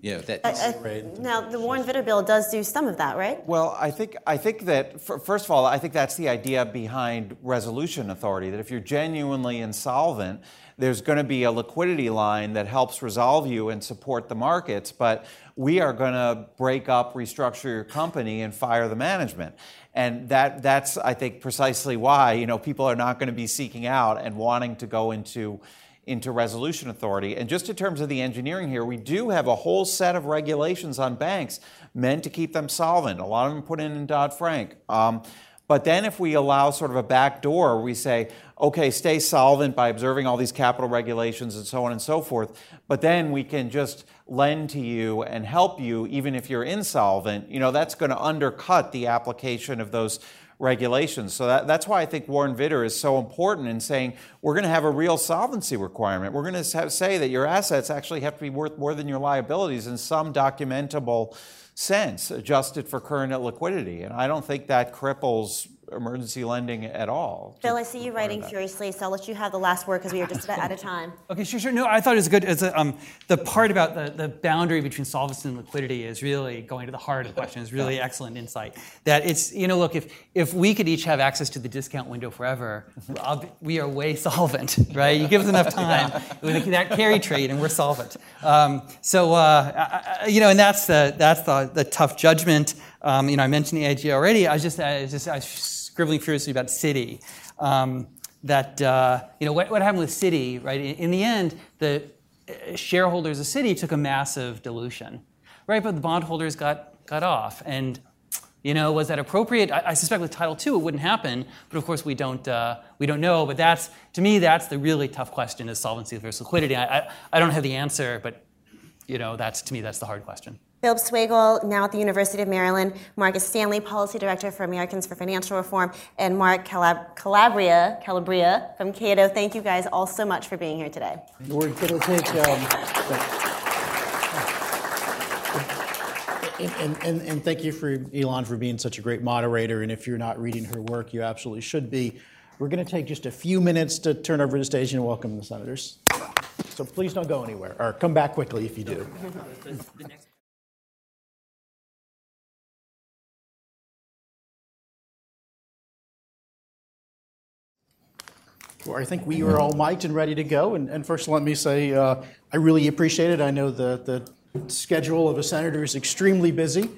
Speaker 9: Yeah, that. Uh, uh,
Speaker 2: now, the Warren Vitter bill does do some of that, right?
Speaker 4: Well, I think I think that first of all, I think that's the idea behind resolution authority. That if you're genuinely insolvent, there's going to be a liquidity line that helps resolve you and support the markets. But we are going to break up, restructure your company, and fire the management. And that that's I think precisely why you know people are not going to be seeking out and wanting to go into into resolution authority. And just in terms of the engineering here, we do have a whole set of regulations on banks meant to keep them solvent. A lot of them put in in Dodd Frank. Um, But then if we allow sort of a back door, we say, okay, stay solvent by observing all these capital regulations and so on and so forth, but then we can just lend to you and help you even if you're insolvent, you know, that's going to undercut the application of those regulations. So that, that's why I think Warren Vitter is so important in saying we're going to have a real solvency requirement. We're going to say that your assets actually have to be worth more than your liabilities in some documentable sense, adjusted for current liquidity. And I don't think that cripples emergency lending at all.
Speaker 2: Bill, I see you writing that. furiously, so I'll let you have the last word because we are just about out of time.
Speaker 3: Okay, sure, sure. No, I thought it was good. As a, um, the part about the, the boundary between solvency and liquidity is really going to the heart of the question. Is really excellent insight. That it's you know look if if we could each have access to the discount window forever, we are way solvent, right? You give us enough time with that carry trade, and we're solvent. Um, so uh, I, you know, and that's the that's the, the tough judgment. Um, you know, I mentioned the AG already. I just I just I scribbling furiously about Citi. Um, that uh, you know what, what, happened with Citi, right? In, in, the end, the uh, shareholders of Citi took a massive dilution, right? But the bondholders got got off, and you know was that appropriate? I, I suspect with Title II it wouldn't happen, but of course we don't uh, we don't know. But that's to me that's the really tough question: is solvency versus liquidity. I, I, I don't have the answer, but you know that's to me that's the hard question.
Speaker 2: Phillip Swagel, now at the University of Maryland, Marcus Stanley, Policy Director for Americans for Financial Reform, and Mark Calab- Calabria, Calabria from Cato. Thank you guys all so much for being here today.
Speaker 5: We're going to take. Um, and, and, and, and, thank you for Ylan for being such a great moderator. And if you're not reading her work, you absolutely should be. We're going to take just a few minutes to turn over the stage and welcome the senators. So please don't go anywhere, or come back quickly if you do. I think we are all mic'd and ready to go. And, and first, let me say uh, I really appreciate it. I know the, the schedule of a senator is extremely busy.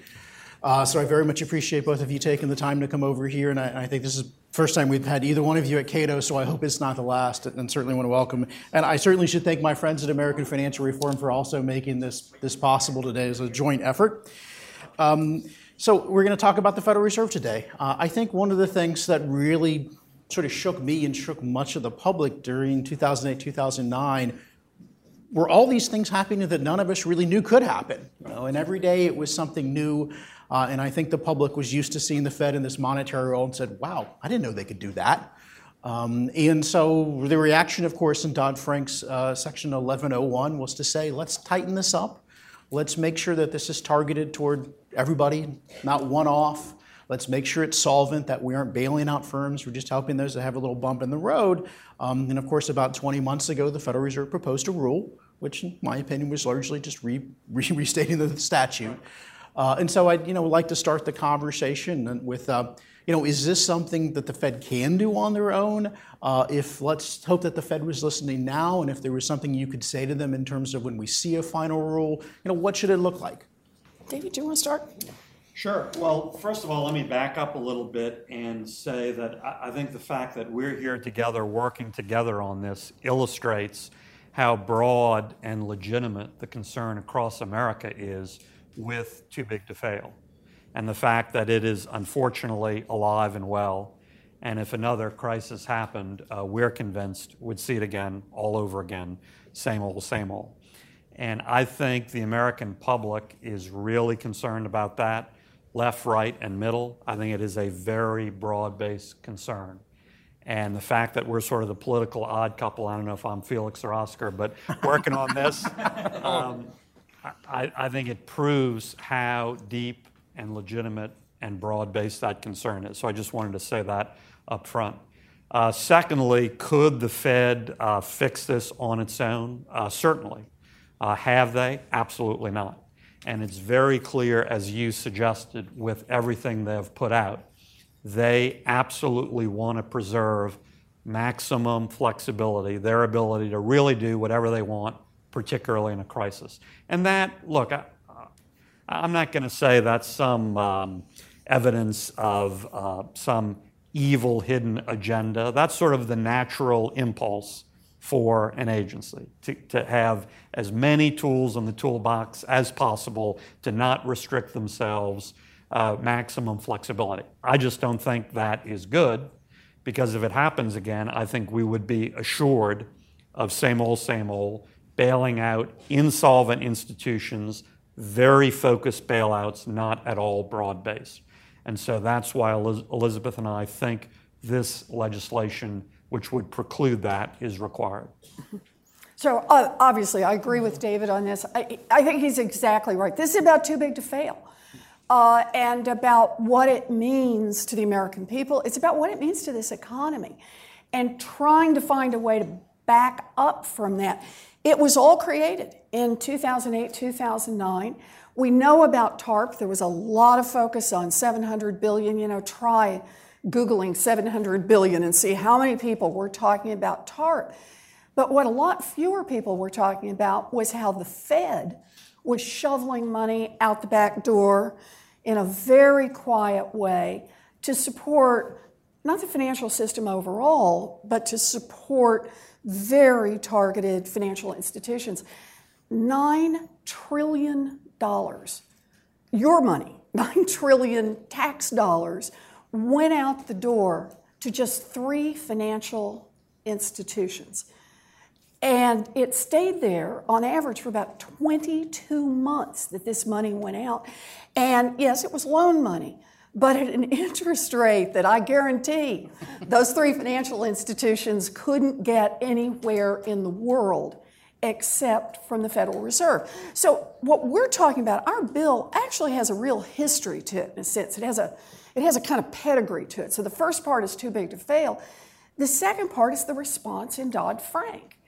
Speaker 5: Uh, so I very much appreciate both of you taking the time to come over here. And I, I, think this is first time we've had either one of you at Cato, so I hope it's not the last. And certainly want to welcome. And I certainly should thank my friends at American Financial Reform for also making this, this possible today as a joint effort. Um, so we're going to talk about the Federal Reserve today. Uh, I think one of the things that really sort of shook me and shook much of the public during 2008, 2009 were all these things happening that none of us really knew could happen. You know, and every day it was something new. Uh, and I think the public was used to seeing the Fed in this monetary role and said, wow, I didn't know they could do that. Um, and so the reaction, of course, in Dodd Frank's uh, Section 1101 was to say, let's tighten this up. Let's make sure that this is targeted toward everybody, not one off. Let's make sure it's solvent, that we aren't bailing out firms. We're just helping those that have a little bump in the road. Um, and of course, about 20 months ago, the Federal Reserve proposed a rule, which, in my opinion, was largely just re- re- restating the statute. Uh, and so I'd you know, like to start the conversation with, uh, you know, is this something that the Fed can do on their own? Uh, if let's hope that the Fed was listening now, and if there was something you could say to them in terms of when we see a final rule, you know, what should it look like? David, do you want to start?
Speaker 10: Sure. Well, first of all, let me back up a little bit and say that I think the fact that we're here together, working together on this, illustrates how broad and legitimate the concern across America is with Too Big to Fail. And the fact that it is unfortunately alive and well. And if another crisis happened, uh, we're convinced we'd see it again, all over again, same old, same old. And I think the American public is really concerned about that left, right, and middle. I think it is a very broad based concern. And the fact that we're sort of the political odd couple, I don't know if I'm Felix or Oscar, but working on this, um, I, I, think it proves how deep and legitimate and broad based that concern is. So I just wanted to say that up front. Uh, secondly, could the Fed uh, fix this on its own? Uh, certainly. Uh, have they? Absolutely not. And it's very clear, as you suggested, with everything they've put out, they absolutely want to preserve maximum flexibility, their ability to really do whatever they want, particularly in a crisis. And that, look, I, am not going to say that's some um, evidence of uh, some evil hidden agenda. That's sort of the natural impulse for an agency to, to have as many tools in the toolbox as possible to not restrict themselves uh, maximum flexibility. I just don't think that is good because if it happens again, I think we would be assured of same old, same old, bailing out insolvent institutions, very focused bailouts, not at all broad based. And so that's why Elizabeth and I think this legislation, which would preclude that, is required.
Speaker 11: So uh, obviously, I agree with David on this. I, I, think he's exactly right. This is about too big to fail. Uh, and about what it means to the American people. It's about what it means to this economy and trying to find a way to back up from that. It was all created in 2008, 2009. We know about TARP. There was a lot of focus on 700 billion. You know, try Googling 700 billion and see how many people were talking about TARP. But what a lot fewer people were talking about was how the Fed was shoveling money out the back door in a very quiet way to support not the financial system overall, but to support very targeted financial institutions. $9 trillion, your money, 9 trillion tax dollars went out the door to just three financial institutions. And it stayed there on average for about 22 months that this money went out. And yes, it was loan money, but at an interest rate that I guarantee those three financial institutions couldn't get anywhere in the world except from the Federal Reserve. So what we're talking about, our bill actually has a real history to it in a sense. It has a it has a kind of pedigree to it. So the first part is too big to fail. The second part is the response in Dodd-Frank.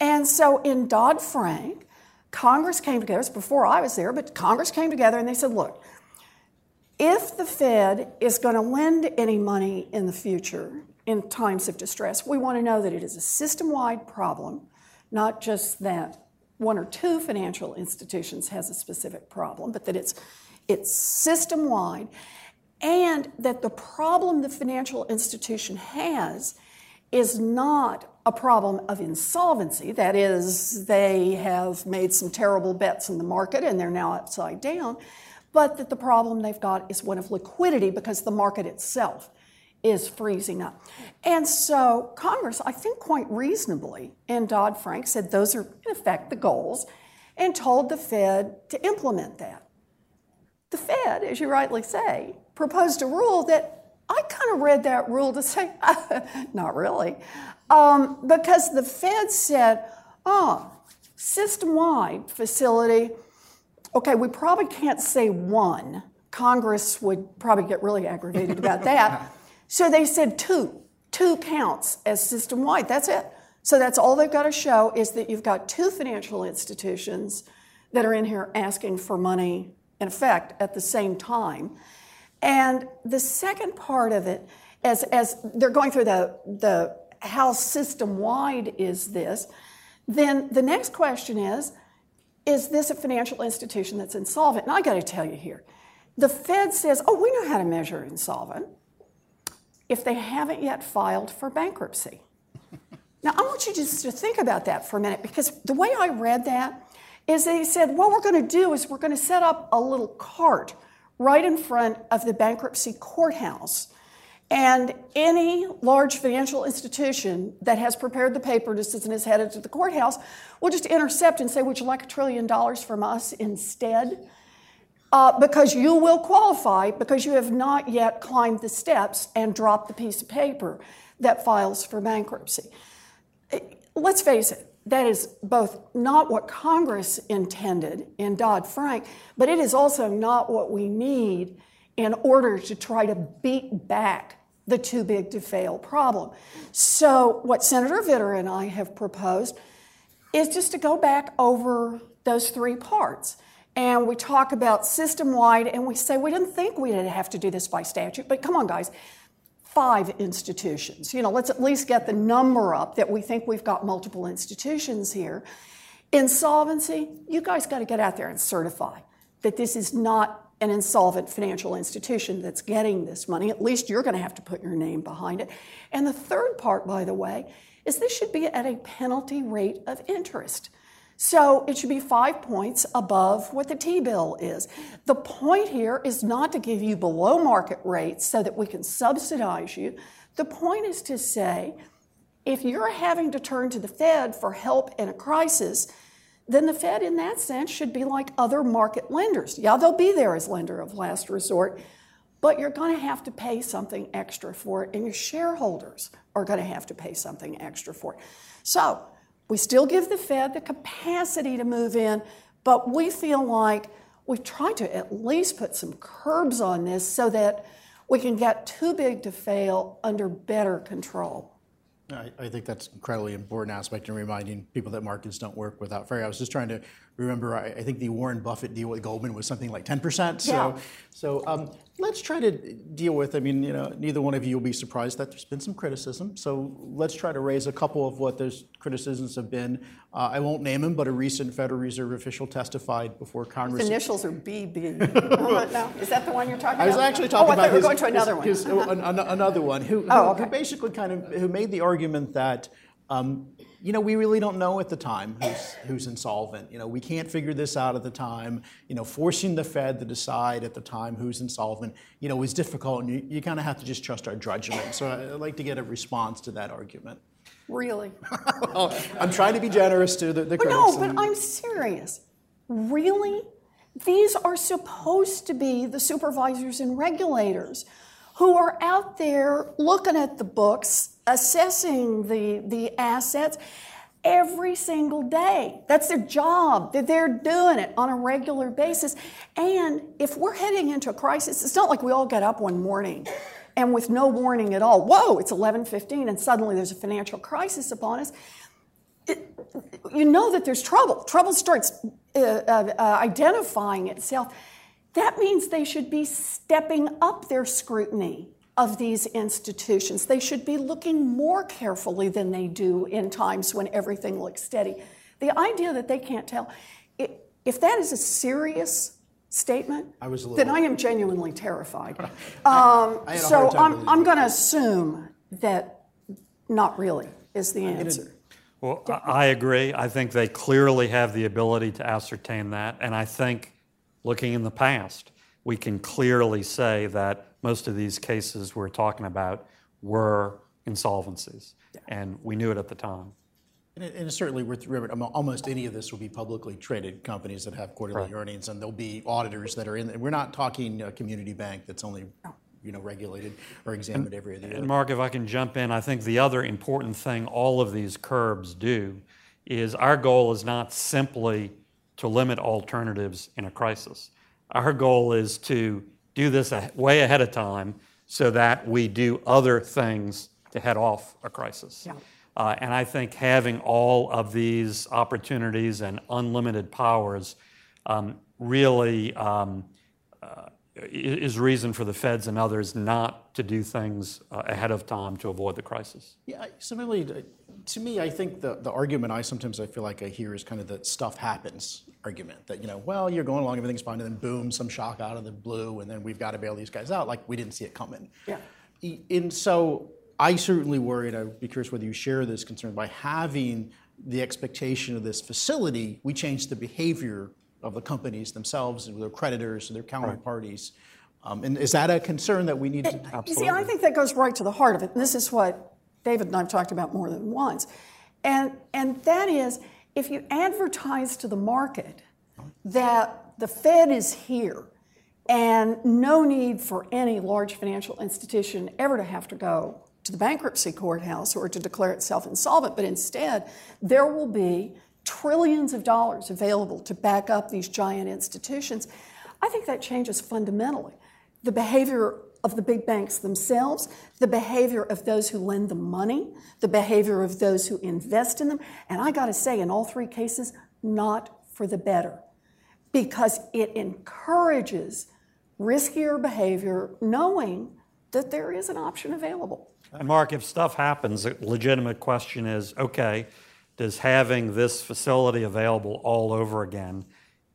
Speaker 11: And so in Dodd-Frank, Congress came together, it's before I was there, but Congress came together and they said, look, if the Fed is going to lend any money in the future in times of distress, we want to know that it is a system wide problem, not just that one or two financial institutions has a specific problem, but that it's, it's system wide, and that the problem the financial institution has is not a problem of insolvency. That is, they have made some terrible bets in the market and they're now upside down, but that the problem they've got is one of liquidity because the market itself is freezing up. And so Congress, I think quite reasonably, and Dodd Frank said those are in effect the goals and told the Fed to implement that. The Fed, as you rightly say, proposed a rule that I kind of read that rule to say, not really. Um, because the Fed said, oh, system wide facility, okay, we probably can't say one. Congress would probably get really aggravated about that. So they said two. Two counts as system wide. That's it. So that's all they've got to show is that you've got two financial institutions that are in here asking for money, in effect, at the same time. And the second part of it, as, as they're going through the, the how system wide is this, then the next question is is this a financial institution that's insolvent? And I got to tell you here, the Fed says, oh, we know how to measure insolvent if they haven't yet filed for bankruptcy. now, I want you just to think about that for a minute because the way I read that is they said, what we're going to do is we're going to set up a little cart right in front of the bankruptcy courthouse. And any large financial institution that has prepared the paper and is headed to the courthouse will just intercept and say, Would you like a trillion dollars from us instead? Uh, because you will qualify because you have not yet climbed the steps and dropped the piece of paper that files for bankruptcy. Let's face it, that is both not what Congress intended in Dodd Frank, but it is also not what we need in order to try to beat back the too big to fail problem. So, what Senator Vitter and I have proposed is just to go back over those three parts. And we talk about system wide, and we say we didn't think we'd have to do this by statute, but come on, guys, five institutions. You know, let's at least get the number up that we think we've got multiple institutions here. Insolvency, you guys got to get out there and certify that this is not an insolvent financial institution that's getting this money. At least you're going to have to put your name behind it. And the third part, by the way, is this should be at a penalty rate of interest. So it should be five points above what the T bill is. The point here is not to give you below market rates so that we can subsidize you. The point is to say if you're having to turn to the Fed for help in a crisis, then the Fed, in that sense, should be like other market lenders. Yeah, they'll be there as lender of last resort, but you're going to have to pay something extra for it, and your shareholders are going to have to pay something extra for it. So we still give the Fed the capacity to move in, but we feel like we've tried to at least put some curbs on this so that we can get too big to fail under better control.
Speaker 5: I, I, think that's an incredibly important aspect in reminding people that markets don't work without fair. I was just trying to remember, I, I think the Warren Buffett deal with Goldman was something like 10%. So,
Speaker 11: yeah.
Speaker 5: so um, let's try to deal with, I mean, you know, neither one of you will be surprised that there's been some criticism. So let's try to raise a couple of what those criticisms have been. Uh, I won't name them, but a recent Federal Reserve official testified before Congress.
Speaker 11: His initials are BB. no, is that the one you're talking about?
Speaker 5: I was actually talking
Speaker 11: oh,
Speaker 5: about
Speaker 11: his, going to another
Speaker 5: his,
Speaker 11: one.
Speaker 5: His, an, another one who, who,
Speaker 11: oh, okay.
Speaker 5: who basically kind of who made the argument that um, you know, we really don't know at the time who's, who's insolvent. You know, we can't figure this out at the time. You know, forcing the Fed to decide at the time who's insolvent, you know, is difficult, and you, you kind of have to just trust our judgment. So I'd like to get a response to that argument.
Speaker 11: Really?
Speaker 5: well, oh, I'm trying to be generous to the, the
Speaker 11: but
Speaker 5: critics.
Speaker 11: No, but I'm serious. Really? These are supposed to be the supervisors and regulators who are out there looking at the books, assessing the, the assets every single day. That's their job. They're doing it on a regular basis. And if we're heading into a crisis, it's not like we all get up one morning and with no warning at all, whoa, it's 11:15 and suddenly there's a financial crisis upon us. It, you know that there's trouble. Trouble starts uh, uh, identifying itself that means they should be stepping up their scrutiny of these institutions. They should be looking more carefully than they do in times when everything looks steady. The idea that they can't tell, if that is a serious statement,
Speaker 5: I
Speaker 11: then I am genuinely terrified. Um, so I'm, I'm going to assume that not really is the answer.
Speaker 10: Well, I agree. I think they clearly have the ability to ascertain that, and I think looking in the past, we can clearly say that most of these cases we're talking about were insolvencies, yeah. and we knew it at the time.
Speaker 5: And, it, and certainly, with almost any of this will be publicly traded companies that have quarterly
Speaker 10: right.
Speaker 5: earnings, and there'll be auditors that are in. We're not talking a community bank that's only you know, regulated or examined
Speaker 10: and,
Speaker 5: every other year.
Speaker 10: And Mark, if I can jump in, I think the other important thing all of these curbs do is our goal is not simply to limit alternatives in a crisis. Our goal is to do this way ahead of time so that we do other things to head off a crisis.
Speaker 11: Yeah.
Speaker 10: Uh, and I think having all of these opportunities and unlimited powers um, really um, uh, is reason for the feds and others not to do things uh, ahead of time to avoid the crisis.
Speaker 5: Yeah, similarly, to me, I think the, the argument I sometimes I feel like I hear is kind of that stuff happens argument that you know, well, you're going along, everything's fine, and then boom, some shock out of the blue, and then we've got to bail these guys out, like we didn't see it coming.
Speaker 11: Yeah.
Speaker 5: And so I certainly worry, and I'd be curious whether you share this concern by having the expectation of this facility, we change the behavior of the companies themselves and their creditors and their counterparties. Right. Um, and is that a concern that we need to?
Speaker 11: Absolutely. You see, I think that goes right to the heart of it. And this is what David and I've talked about more than once. And, and that is if you advertise to the market that the Fed is here and no need for any large financial institution ever to have to go to the bankruptcy courthouse or to declare itself insolvent, but instead there will be trillions of dollars available to back up these giant institutions, I think that changes fundamentally the behavior of the big banks themselves, the behavior of those who lend them money, the behavior of those who invest in them. And I got to say, in all three cases, not for the better, because it encourages riskier behavior knowing that there is an option available.
Speaker 10: And Mark, if stuff happens, a legitimate question is okay, does having this facility available all over again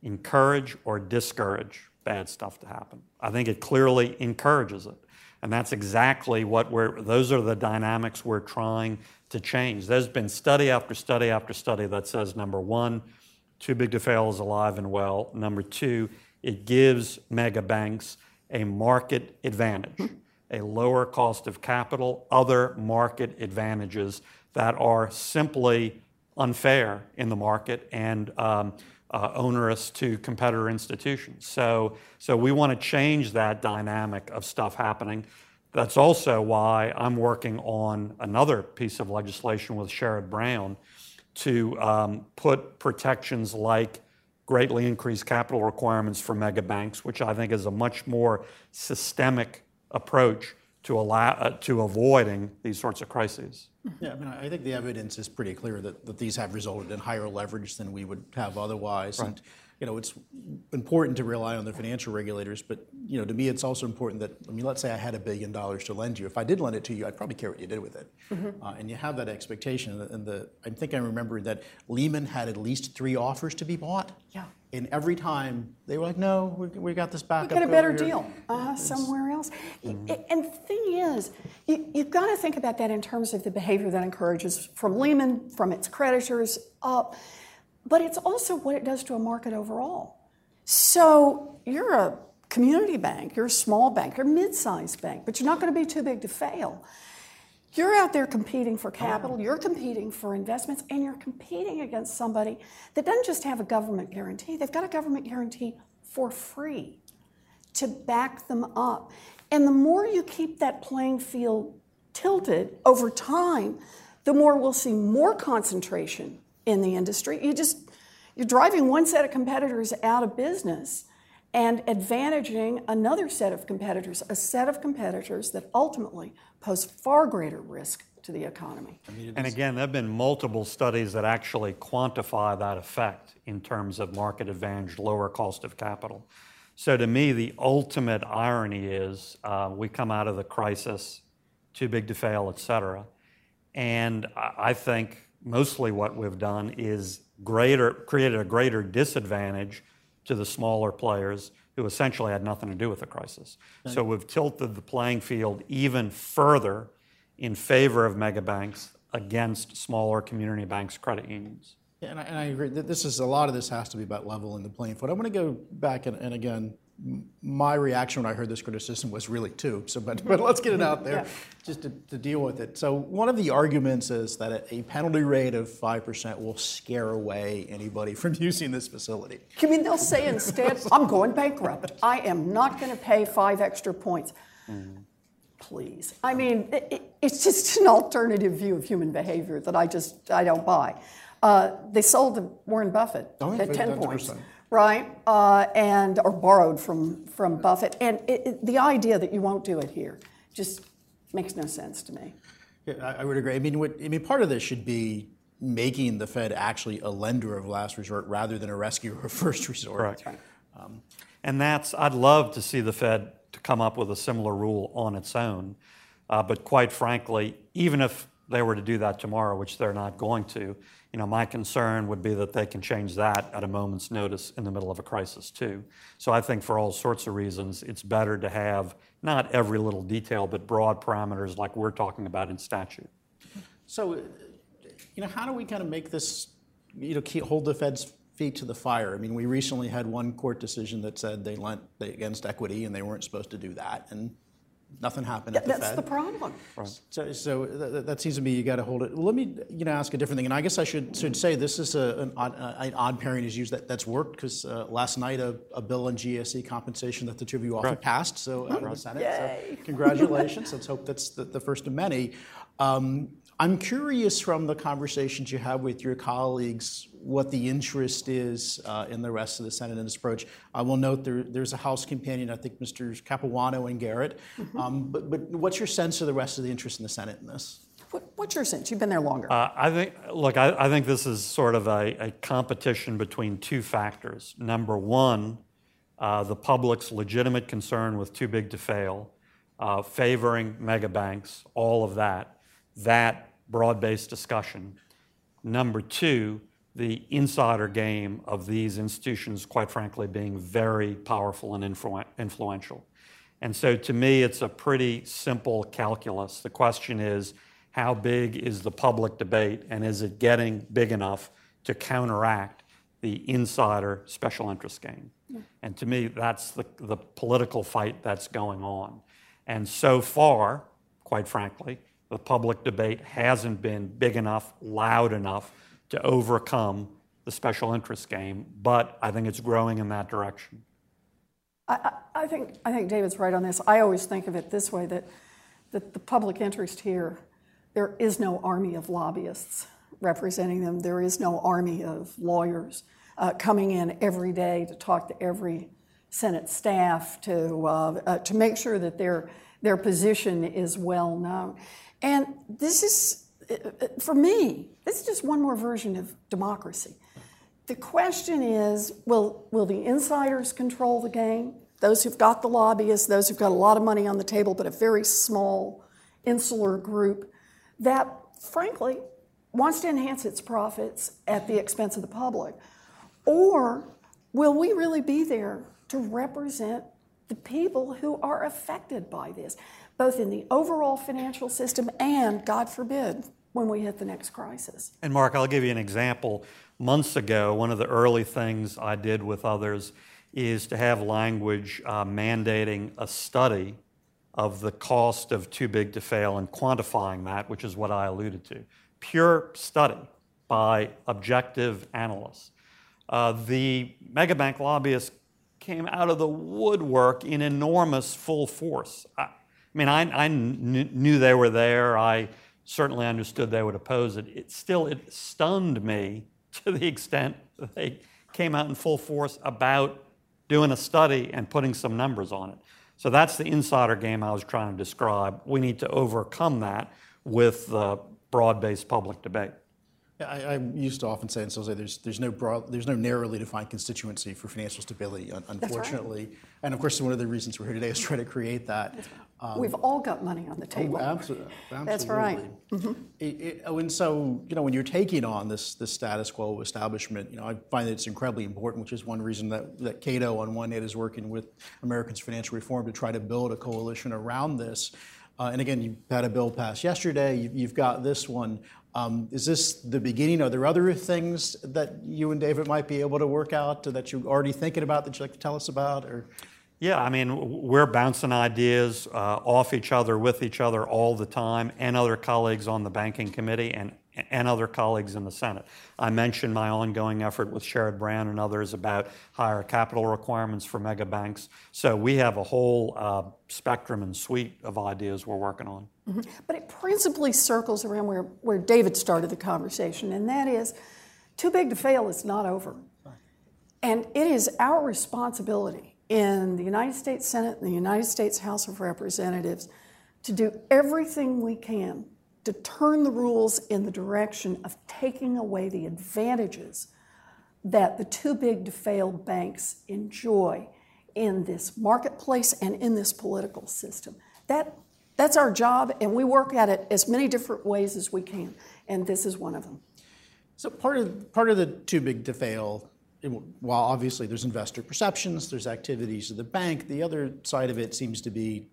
Speaker 10: encourage or discourage bad stuff to happen? I think it clearly encourages it. And that's exactly what we're, those are the dynamics we're trying to change. There's been study after study after study that says number one, too big to fail is alive and well. Number two, it gives mega banks a market advantage, a lower cost of capital, other market advantages that are simply unfair in the market and um, uh, onerous to competitor institutions. So, so we want to change that dynamic of stuff happening. That's also why I'm working on another piece of legislation with Sherrod Brown to um, put protections like greatly increased capital requirements for mega banks, which I think is a much more systemic approach to allow uh, to avoiding these sorts of crises.
Speaker 5: Yeah, I mean, I think the evidence is pretty clear that, that these have resulted in higher leverage than we would have otherwise.
Speaker 10: Right.
Speaker 5: And you know, it's important to rely on the financial regulators, but you know, to me, it's also important that I mean, let's say I had a billion dollars to lend you. If I did lend it to you, I'd probably care what you did with it,
Speaker 11: Mm-hmm.
Speaker 5: uh, and you have that expectation. And the I think I remember that Lehman had at least three offers to be bought.
Speaker 11: Yeah.
Speaker 5: And every time they were like, "No, we, we got this back."
Speaker 11: You get a better deal uh, somewhere else. Y- And the thing is, you, you've got to think about that in terms of the behavior that encourages from Lehman, from its creditors up, but it's also what it does to a market overall. So you're a community bank, you're a small bank, you're a mid-sized bank, but you're not going to be too big to fail. You're out there competing for capital, you're competing for investments, and you're competing against somebody that doesn't just have a government guarantee, they've got a government guarantee for free to back them up. And the more you keep that playing field tilted over time, the more we'll see more concentration in the industry. You just you're driving one set of competitors out of business and advantaging another set of competitors, a set of competitors that ultimately pose far greater risk to the economy.
Speaker 10: And again, there have been multiple studies that actually quantify that effect in terms of market advantage, lower cost of capital. So to me, the ultimate irony is uh, we come out of the crisis, too big to fail, et cetera. And I I think mostly what we've done is greater, created a greater disadvantage to the smaller players who essentially had nothing to do with the crisis. So we've tilted the playing field even further in favor of mega banks against smaller community banks, credit unions.
Speaker 5: Yeah, and I, and I agree. that This is a lot of this has to be about leveling the playing field. I want to go back and, and again, my reaction when I heard this criticism was really two. So, but, but let's get it out there
Speaker 11: Yeah.
Speaker 5: just to, to deal with it. So, one of the arguments is that a, penalty rate of five percent will scare away anybody from using this facility.
Speaker 11: You mean they'll say instead, I'm going bankrupt. I am not going to pay five extra points. Please. I mean, it, it- it's just an alternative view of human behavior that I just, I don't buy. Uh, they sold to Warren Buffett
Speaker 5: Oh, yeah,
Speaker 11: at 10 points,
Speaker 5: 100%.
Speaker 11: Right? Uh, and, or borrowed from, from Buffett. And it, it- the idea that you won't do it here just makes no sense to me.
Speaker 5: Yeah, I, I would agree. I mean, what, I mean, part of this should be making the Fed actually a lender of last resort rather than a rescuer of first resort.
Speaker 10: Correct. And that's, I'd love to see the Fed to come up with a similar rule on its own. Uh, but quite frankly, even if they were to do that tomorrow, which they're not going to, you know, my concern would be that they can change that at a moment's notice in the middle of a crisis too. So I think for all sorts of reasons, it's better to have not every little detail, but broad parameters like we're talking about in statute.
Speaker 5: So, uh, you know, how do we kind of make this, you know, keep, hold the Fed's feet to the fire? I mean, we recently had one court decision that said they lent against equity and they weren't supposed to do that, and nothing happened at the
Speaker 11: That's
Speaker 5: Fed.
Speaker 11: the problem.
Speaker 5: So, so that, that seems to me you got to hold it. Well, let me, you know, ask a different thing, and I guess I should should say this is a, an, odd, uh, an odd pairing is used that that's worked because uh, last night a, a bill on GSE compensation that the two of you offered
Speaker 10: Right.
Speaker 5: passed, so out of the Senate.
Speaker 11: Yay.
Speaker 5: So congratulations. Let's hope that's the, the first of many. Um, I'm curious from the conversations you have with your colleagues what the interest is uh, in the rest of the Senate in this approach. I will note there, there's a House companion, I think Mr. Capuano and Garrett. Um, but, but what's your sense of the rest of the interest in the Senate in this?
Speaker 11: What, what's your sense? You've been there longer.
Speaker 10: Uh, I think, look, I, I think this is sort of a, a competition between two factors. Number one, uh, the public's legitimate concern with too big to fail, uh, favoring mega banks, all of that, that broad based discussion. Number two, the insider game of these institutions, quite frankly, being very powerful and influ- influential. And so to me, it's a pretty simple calculus. The question is how big is the public debate and is it getting big enough to counteract the insider special interest game. And to me, that's the, the political fight that's going on. And so far, quite frankly, the public debate hasn't been big enough, loud enough to overcome the special interest game, but I think it's growing in that direction.
Speaker 11: I, I, think, I think David's right on this. I always think of it this way that, that the public interest here, there is no army of lobbyists representing them, there is no army of lawyers uh, coming in every day to talk to every Senate staff to, uh, uh, to make sure that their, their position is well known. And this is, for me, this is just one more version of democracy. The question is will, will the insiders control the game? Those who've got the lobbyists, those who've got a lot of money on the table, but a very small, insular group that, frankly, wants to enhance its profits at the expense of the public? Or will we really be there to represent the people who are affected by this, both in the overall financial system and, God forbid, when we hit the next crisis?
Speaker 10: And Mark, I'll give you an example. Months ago, one of the early things I did with others is to have language uh, mandating a study of the cost of too big to fail and quantifying that, which is what I alluded to. Pure study by objective analysts. Uh, the megabank lobbyists came out of the woodwork in enormous full force. I, mean, I, I kn- knew they were there. I certainly understood they would oppose it. It still it stunned me to the extent that they came out in full force about doing a study and putting some numbers on it. So that's the insider game I was trying to describe. We need to overcome that with the broad-based public debate.
Speaker 5: I, I, used to often say, and still say, there's, there's, no broad, there's no narrowly defined constituency for financial stability, unfortunately. Right. And of course, one of the reasons we're here today is try to create that.
Speaker 11: Um, We've all got money on the table.
Speaker 5: Oh, absolutely, absolutely.
Speaker 11: That's right. Mm-hmm.
Speaker 5: It, it, oh, and so, you know, when you're taking on this, this status quo establishment, you know, I find that it's incredibly important, which is one reason that, that Cato on one hand is working with Americans for Financial Reform to try to build a coalition around this. Uh, and again, you had a bill passed yesterday. You, have got this one. Um, is this the beginning? Are there other things that you and David might be able to work out that you're already thinking about that you'd like to tell us about? Or
Speaker 10: yeah, I mean, we're bouncing ideas uh, off each other, with each other all the time, and other colleagues on the banking committee, and and other colleagues in the Senate. I mentioned my ongoing effort with Sherrod Brown and others about higher capital requirements for mega banks. So we have a whole uh, spectrum and suite of ideas we're working on.
Speaker 11: Mm-hmm. But it principally circles around where, where David started the conversation, and that is too big to fail is not over. And it is our responsibility in the United States Senate and the United States House of Representatives to do everything we can to turn the rules in the direction of taking away the advantages that the too big to fail banks enjoy in this marketplace and in this political system. That, that's our job, and we work at it as many different ways as we can, and this is one of them.
Speaker 5: So part of part of the too big to fail, while obviously there's investor perceptions, there's activities of the bank. The other side of it seems to be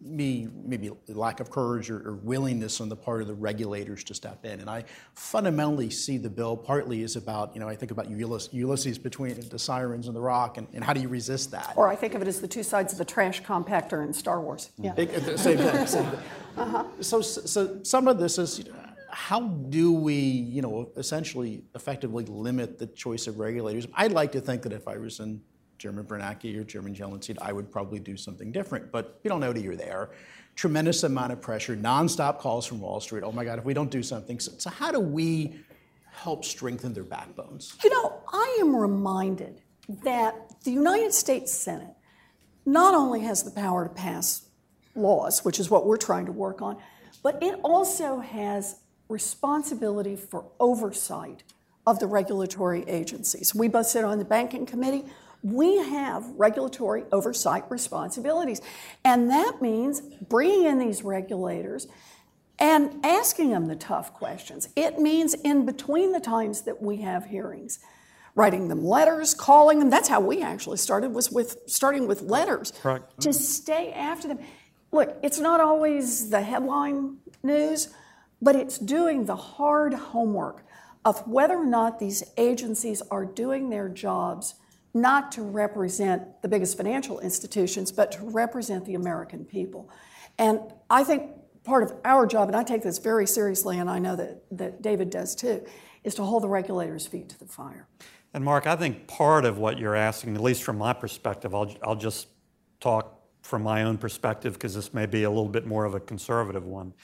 Speaker 5: me maybe lack of courage or, or, willingness on the part of the regulators to step in. And I fundamentally see the bill partly is about, you know, I think about Ulysses, Ulysses between the sirens and the rock, and, and, how do you resist that?
Speaker 11: Or I think of it as the two sides of the trash compactor in Star Wars.
Speaker 5: Yeah. It, same thing. Same thing. Uh-huh. So, so some of this is, you know, how do we, you know, essentially effectively limit the choice of regulators? I'd like to think that if I was in Chairman Bernanke or Chairman Yellen I would probably do something different. But you don't know till you're there. Tremendous amount of pressure, nonstop calls from Wall Street. Oh my God, if we don't do something. So, so how do we help strengthen their backbones?
Speaker 11: You know, I am reminded that the United States Senate not only has the power to pass laws, which is what we're trying to work on, but it also has responsibility for oversight of the regulatory agencies. We both sit on the banking committee we have regulatory oversight responsibilities. And that means bringing in these regulators and asking them the tough questions. It means in between the times that we have hearings, writing them letters, calling them. That's how we actually started was with starting with letters
Speaker 10: Correct.
Speaker 11: to stay after them. Look, it's not always the headline news, but it's doing the hard homework of whether or not these agencies are doing their jobs not to represent the biggest financial institutions, but to represent the American people. And I think part of our job, and I take this very seriously, and I know that, that David does too, is to hold the regulators' feet to the fire.
Speaker 10: And Mark, I think part of what you're asking, at least from my perspective, I'll, I'll just talk from my own perspective because this may be a little bit more of a conservative one.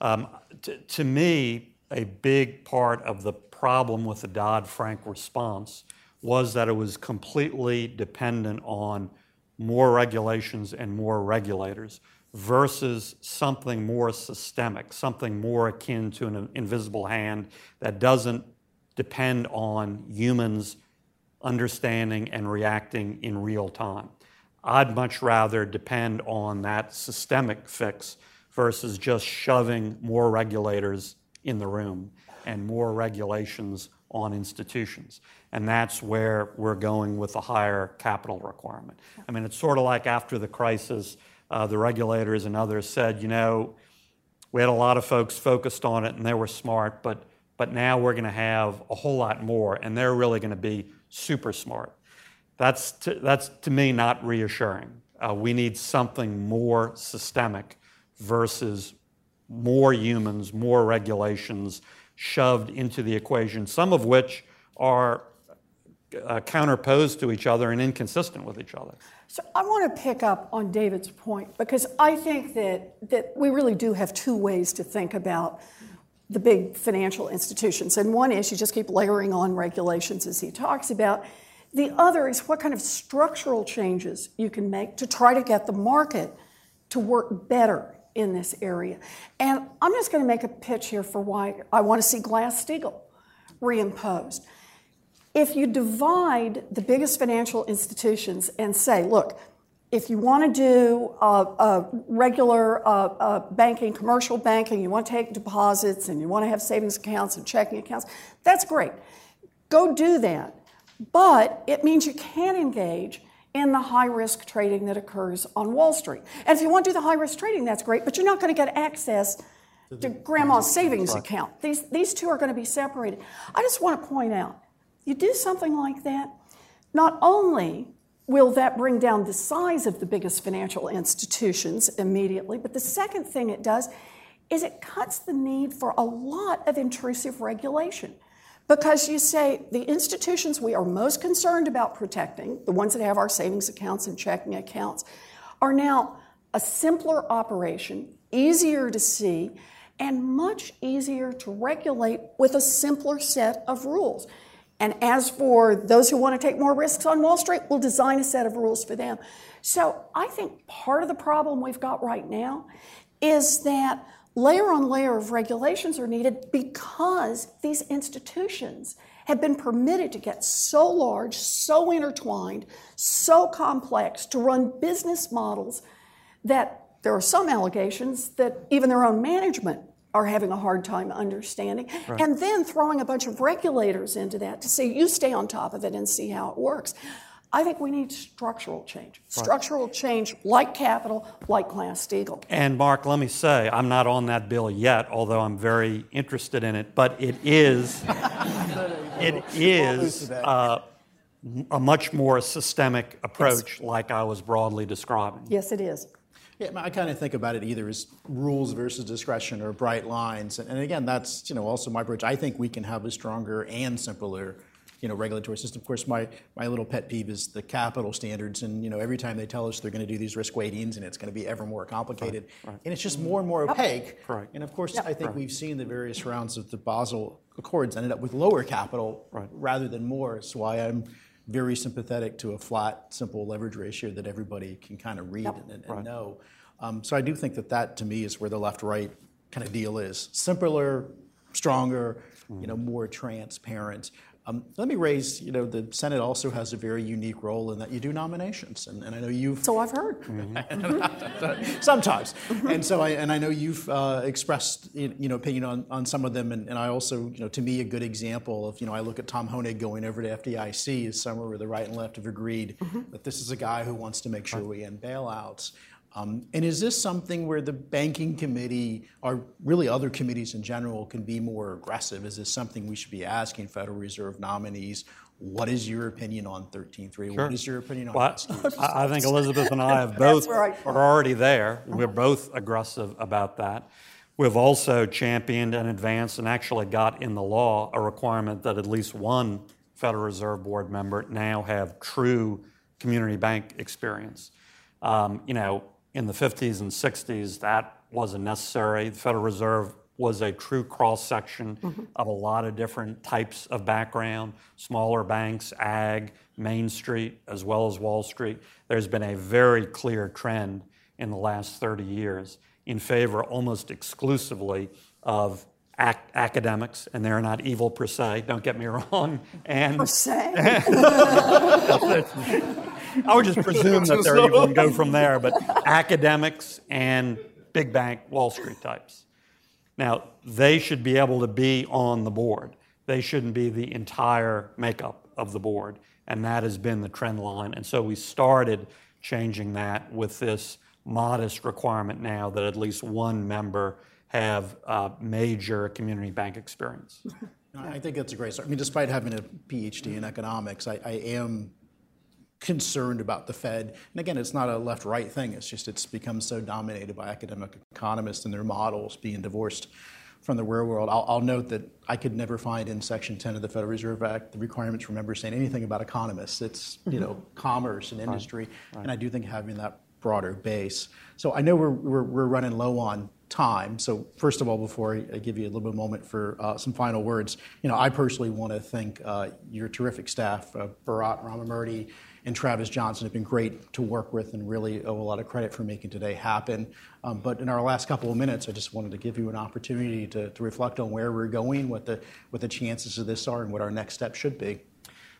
Speaker 10: Um, t- to me, a big part of the problem with the Dodd Frank response was that it was completely dependent on more regulations and more regulators versus something more systemic, something more akin to an invisible hand that doesn't depend on humans understanding and reacting in real time. I'd much rather depend on that systemic fix versus just shoving more regulators in the room and more regulations on institutions. And that's where we're going with the higher capital requirement. I mean, it's sort of like after the crisis, uh, the regulators and others said, you know, we had a lot of folks focused on it and they were smart, but, but now we're going to have a whole lot more and they're really going to be super smart. That's to, that's to me not reassuring. Uh, we need something more systemic versus more humans, more regulations shoved into the equation, some of which are uh, counterposed to each other and inconsistent with each other.
Speaker 11: So I want to pick up on David's point because I think that, that we really do have two ways to think about the big financial institutions. And one is you just keep layering on regulations as he talks about. The other is what kind of structural changes you can make to try to get the market to work better in this area. And I'm just going to make a pitch here for why I want to see Glass Steagall reimposed. If you divide the biggest financial institutions and say, look, if you want to do uh, uh, regular uh, banking, commercial banking, you want to take deposits and you want to have savings accounts and checking accounts, that's great. Go do that. But it means you can't engage in the high risk trading that occurs on Wall Street. And if you want to do the high risk trading, that's great, but you're not going to get access to grandma's savings account. These, these two are going to be separated. I just want to point out you do something like that, not only will that bring down the size of the biggest financial institutions immediately, but the second thing it does is it cuts the need for a lot of intrusive regulation. Because you say the institutions we are most concerned about protecting, the ones that have our savings accounts and checking accounts, are now a simpler operation, easier to see, and much easier to regulate with a simpler set of rules. And as for those who want to take more risks on Wall Street, we'll design a set of rules for them. So I think part of the problem we've got right now is that layer on layer of regulations are needed because these institutions have been permitted to get so large, so intertwined, so complex to run business models that there are some allegations that even their own management are having a hard time understanding. Right. And then throwing a bunch of regulators into that to say, you stay on top of it and see how it works. I think we need structural change. Right. Structural change like capital, like Glass Steagall.
Speaker 10: And Mark, let me say, I'm not on that bill yet, although I'm very interested in it. But it is, it is uh, a much more systemic approach, yes. like I was broadly describing.
Speaker 11: Yes, it is.
Speaker 5: Yeah, I kind of think about it either as rules versus discretion or bright lines. And again, that's you know also my approach. I think we can have a stronger and simpler you know regulatory system. Of course, my my little pet peeve is the capital standards, and you know every time they tell us they're going to do these risk weightings, and it's going to be ever more complicated, right, right. and it's just more and more opaque. Right. And of course, yep. I think we've seen the various rounds of the Basel Accords ended up with lower capital rather than more. So why I'm very sympathetic to a flat, simple leverage ratio that everybody can kind of read yep. and, and right. know. Um, so I do think that that, to me, is where the left-right kind of deal is: simpler, stronger, mm. you know, more transparent. Um, let me raise, you know, the Senate also has a very unique role in that you do nominations, and, and I know you've.
Speaker 11: So I've heard. Mm-hmm.
Speaker 5: Sometimes, and so I and I know you've uh, expressed, you know, opinion on, on some of them, and, and I also, you know, to me, a good example of, you know, I look at Tom Hoenig going over to FDIC is somewhere where the right and left have agreed mm-hmm. that this is a guy who wants to make sure we end bailouts. Um, and is this something where the banking committee, or really other committees in general, can be more aggressive? Is this something we should be asking Federal Reserve nominees? What is your opinion on 13.3? Sure. What is your opinion on
Speaker 10: well, I, I think Elizabeth and I have both right. are already there. We're both aggressive about that. We've also championed and advanced and actually got in the law a requirement that at least one Federal Reserve Board member now have true community bank experience. Um, you know, in the 50s and 60s, that wasn't necessary. The Federal Reserve was a true cross section mm-hmm. of a lot of different types of background smaller banks, ag, Main Street, as well as Wall Street. There's been a very clear trend in the last 30 years in favor almost exclusively of ac- academics, and they're not evil per se, don't get me wrong.
Speaker 11: And per se?
Speaker 10: I would just presume that they're evil and go from there, but academics and big bank Wall Street types. Now, they should be able to be on the board. They shouldn't be the entire makeup of the board. And that has been the trend line. And so we started changing that with this modest requirement now that at least one member have uh, major community bank experience.
Speaker 5: I think that's a great start. I mean, despite having a PhD in economics, I, I am concerned about the Fed. And again, it's not a left right thing, it's just it's become so dominated by academic economists and their models being divorced from the real world. I'll, I'll, note that I could never find in Section 10 of the Federal Reserve Act the requirements for members saying anything about economists. It's you mm-hmm. know commerce and industry, right. Right. and I do think having that broader base. So I know we're, we're, we're running low on time. So first of all, before I give you a little bit of moment for uh, some final words, you know, I personally want to thank uh, your terrific staff, uh, Bharat Ramamurti, and Travis Johnson have been great to work with and really owe a lot of credit for making today happen. Um, but in our last couple of minutes, I just wanted to give you an opportunity to, reflect on where we're going, what the, what the chances of this are, and what our next step should be.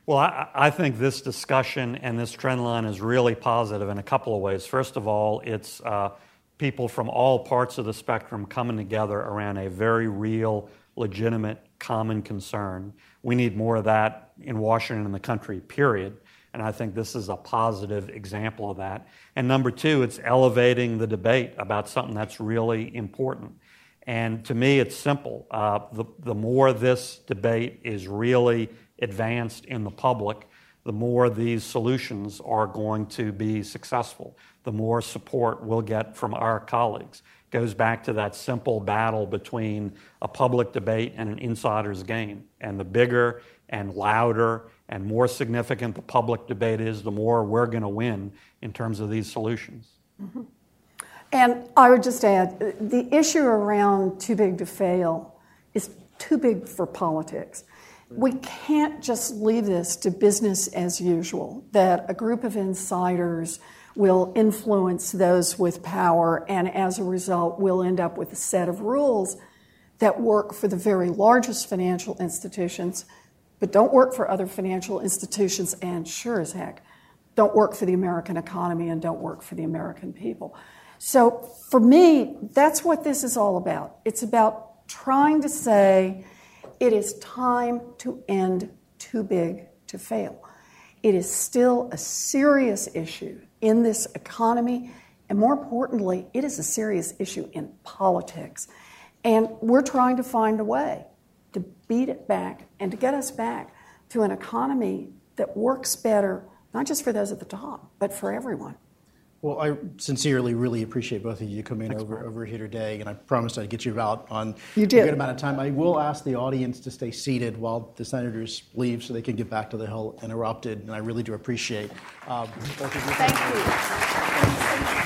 Speaker 10: Well, I, I, think this discussion and this trend line is really positive in a couple of ways. First of all, it's uh, people from all parts of the spectrum coming together around a very real, legitimate, common concern. We need more of that in Washington and the country, period. And I think this is a positive example of that. And number two, it's elevating the debate about something that's really important. And to me, it's simple. Uh, the, the more this debate is really advanced in the public, the more these solutions are going to be successful, the more support we'll get from our colleagues. It goes back to that simple battle between a public debate and an insider's game. And the bigger and louder and more significant the public debate is, the more we're going to win in terms of these solutions. Mm-hmm.
Speaker 11: And I would just add the issue around too big to fail is too big for politics. We can't just leave this to business as usual, that a group of insiders will influence those with power, and as a result, we'll end up with a set of rules that work for the very largest financial institutions but don't work for other financial institutions, and sure as heck, don't work for the American economy and don't work for the American people. So for me, that's what this is all about. It's about trying to say it is time to end too big to fail. It is still a serious issue in this economy, and more importantly, it is a serious issue in politics. And we're trying to find a way beat it back and to get us back to an economy that works better, not just for those at the top, but for everyone.
Speaker 5: Well, I sincerely really appreciate both of you coming over, over here today, and I promised I'd get you out on
Speaker 11: you did.
Speaker 5: a good amount of time. I will ask the audience to stay seated while the senators leave so they can get back to the Hill and uninterrupted, and I really do appreciate um, both of you.
Speaker 11: Thank you.